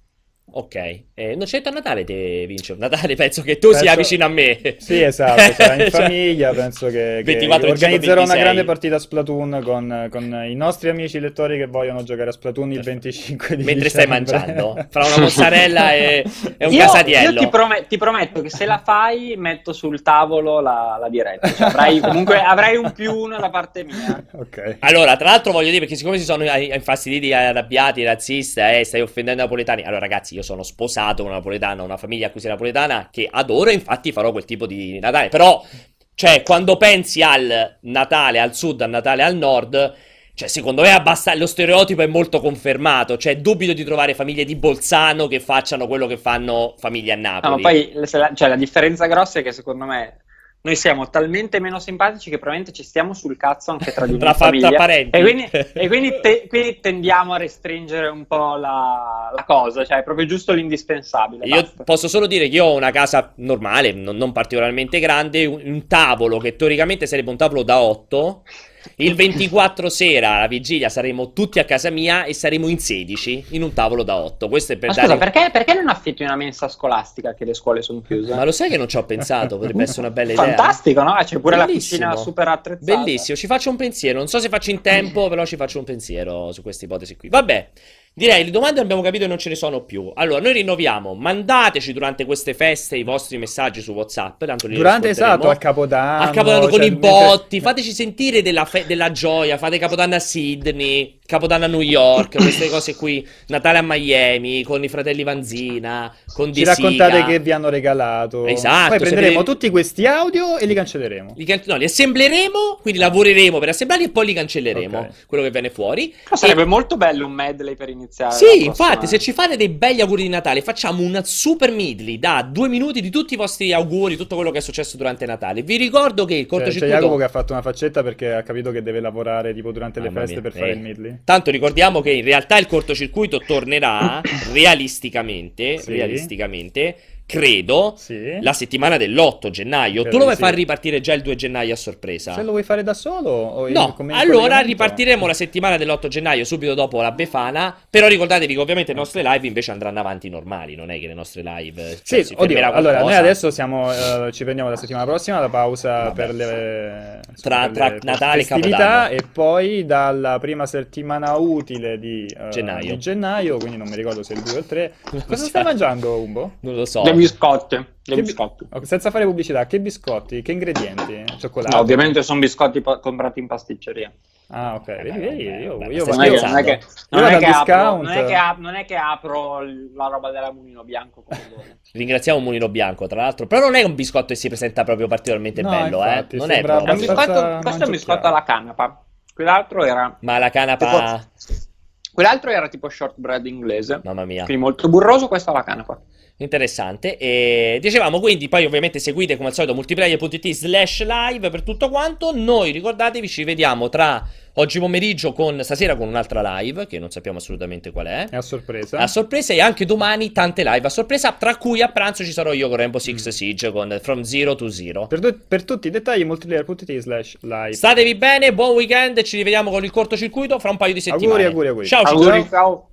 Ok, eh, non c'è a Natale te, Vince. Natale penso che tu sia Penso- vicino a me. Sì, esatto, sarà in Cioè, famiglia, penso che, che 24, organizzerò 25, una grande 26. partita a Splatoon con, con i nostri amici lettori che vogliono giocare a Splatoon il 25 di Mentre stai dicembre. mangiando. Fra una mozzarella e, e un io, casatiello. io ti, prome- ti prometto che se la fai metto sul tavolo la, la diretta, cioè, avrai, comunque avrai un più uno da parte mia. Ok. Allora, tra l'altro voglio dire, perché siccome si sono eh, infastiditi, arrabbiati, razzisti, eh, stai offendendo i napoletani. Allora, ragazzi, io sono sposato con una napoletana, una famiglia a cui sei napoletana, che adoro, infatti farò quel tipo di Natale. Però, cioè, quando pensi al Natale al sud, al Natale al nord... Cioè, secondo me abbast- lo stereotipo è molto confermato. Cioè, dubito di trovare famiglie di Bolzano che facciano quello che fanno famiglie a No, Napoli. ma poi la, cioè, la differenza grossa è che secondo me noi siamo talmente meno simpatici che probabilmente ci stiamo sul cazzo anche tra di noi Tra famiglia. tra parenti. E quindi, e quindi te- quindi tendiamo a restringere un po' la, la cosa, cioè è proprio giusto l'indispensabile. Io basta. posso solo dire che io ho una casa normale, non, non particolarmente grande, un, un tavolo che teoricamente sarebbe un tavolo da 8. Il 24 sera, alla vigilia, saremo tutti a casa mia e saremo in 16 in un tavolo da 8. Questo è per Ma scusa, dare... perché, perché non affitti una mensa scolastica che le scuole sono chiuse? Ma lo sai che non ci ho pensato, potrebbe essere una bella idea. Fantastico, no? C'è pure Bellissimo. la cucina super attrezzata. Bellissimo, ci faccio un pensiero. Non so se faccio in tempo, però ci faccio un pensiero su questa ipotesi qui. Vabbè, direi le domande abbiamo capito che non ce ne sono più. Allora, noi rinnoviamo. Mandateci durante queste feste i vostri messaggi su WhatsApp. Tanto li Durante esatto, a Capodanno. A Capodanno con cioè, i mentre- botti, fateci sentire della, fe- della gioia, fate Capodanno a Sydney. Capodanno a New York, queste cose qui, Natale a Miami, con i fratelli Vanzina, con Ci De raccontate che vi hanno regalato. Esatto, Poi prenderemo sapete- tutti questi audio e li cancelleremo. Li, can- no, li assembleremo, quindi lavoreremo per assemblarli e poi li cancelleremo, Ok. quello che viene fuori. Però sarebbe E- molto bello un medley per iniziare. Sì, infatti, se ci fate dei begli auguri di Natale, facciamo una super medley da due minuti di tutti i vostri auguri, tutto quello che è successo durante Natale. Vi ricordo che il C'è, c'è cortocircuito... Jacopo che ha fatto una faccetta perché ha capito che deve lavorare tipo durante le Mamma feste mia, per fare eh. il midley. Tanto ricordiamo che in realtà il cortocircuito tornerà realisticamente, Sì. realisticamente, credo, Sì. la settimana dell'8 gennaio. Credo tu lo vuoi di far sì. ripartire già il 2 gennaio a sorpresa? Se lo vuoi fare da solo No, allora ripartiremo la settimana dell'8 gennaio subito dopo la Befana. Però ricordatevi che ovviamente le nostre live invece andranno avanti normali. Non è che le nostre live. cioè, Sì, si oddio, allora noi adesso siamo, eh, ci prendiamo la settimana prossima la pausa Vabbè. per le, Tra- per tra le Natale e Capodanno. e poi dalla prima settimana utile di eh, Gennaio. di gennaio, quindi non mi ricordo se è il 2 o il 3. Non Cosa stai mangiando, Umbo? Non lo so. Le biscotte. Le Che bi- biscotti. Ok, senza fare pubblicità, che biscotti, che ingredienti? Cioccolato? No, ovviamente sono biscotti pa- comprati in pasticceria. Ah, ok, vedi, vabbè, io, Non è, che, non è che- scherzando. non Io è vado che al apro, discount. non è che ap- non è che apro il- la roba della Mulino Bianco. Ringraziamo Mulino Bianco, tra l'altro. Però non è un biscotto che si presenta proprio particolarmente No, bello, infatti, eh. Non è un proprio. abbastanza biscotto, questo è un biscotto alla canapa. Quell'altro era, Ma la canapa. quell'altro era tipo shortbread inglese. Mamma mia. Quindi molto burroso, questo alla canapa. Interessante. E dicevamo quindi, poi ovviamente seguite come al solito multiplayer.it slash live per tutto quanto. Noi ricordatevi, ci vediamo tra oggi pomeriggio con stasera con un'altra live, che non sappiamo assolutamente qual è. È a sorpresa. A sorpresa e anche domani tante live a sorpresa, tra cui a pranzo ci sarò io con Rainbow Six Mm. Siege con From Zero to Zero. Per, tu- per tutti i dettagli multiplayer.it slash live. Statevi bene, buon weekend, ci rivediamo con il cortocircuito fra un paio di settimane. Auguri, auguri, auguri. Ciao, ciao. Auguri, ciao.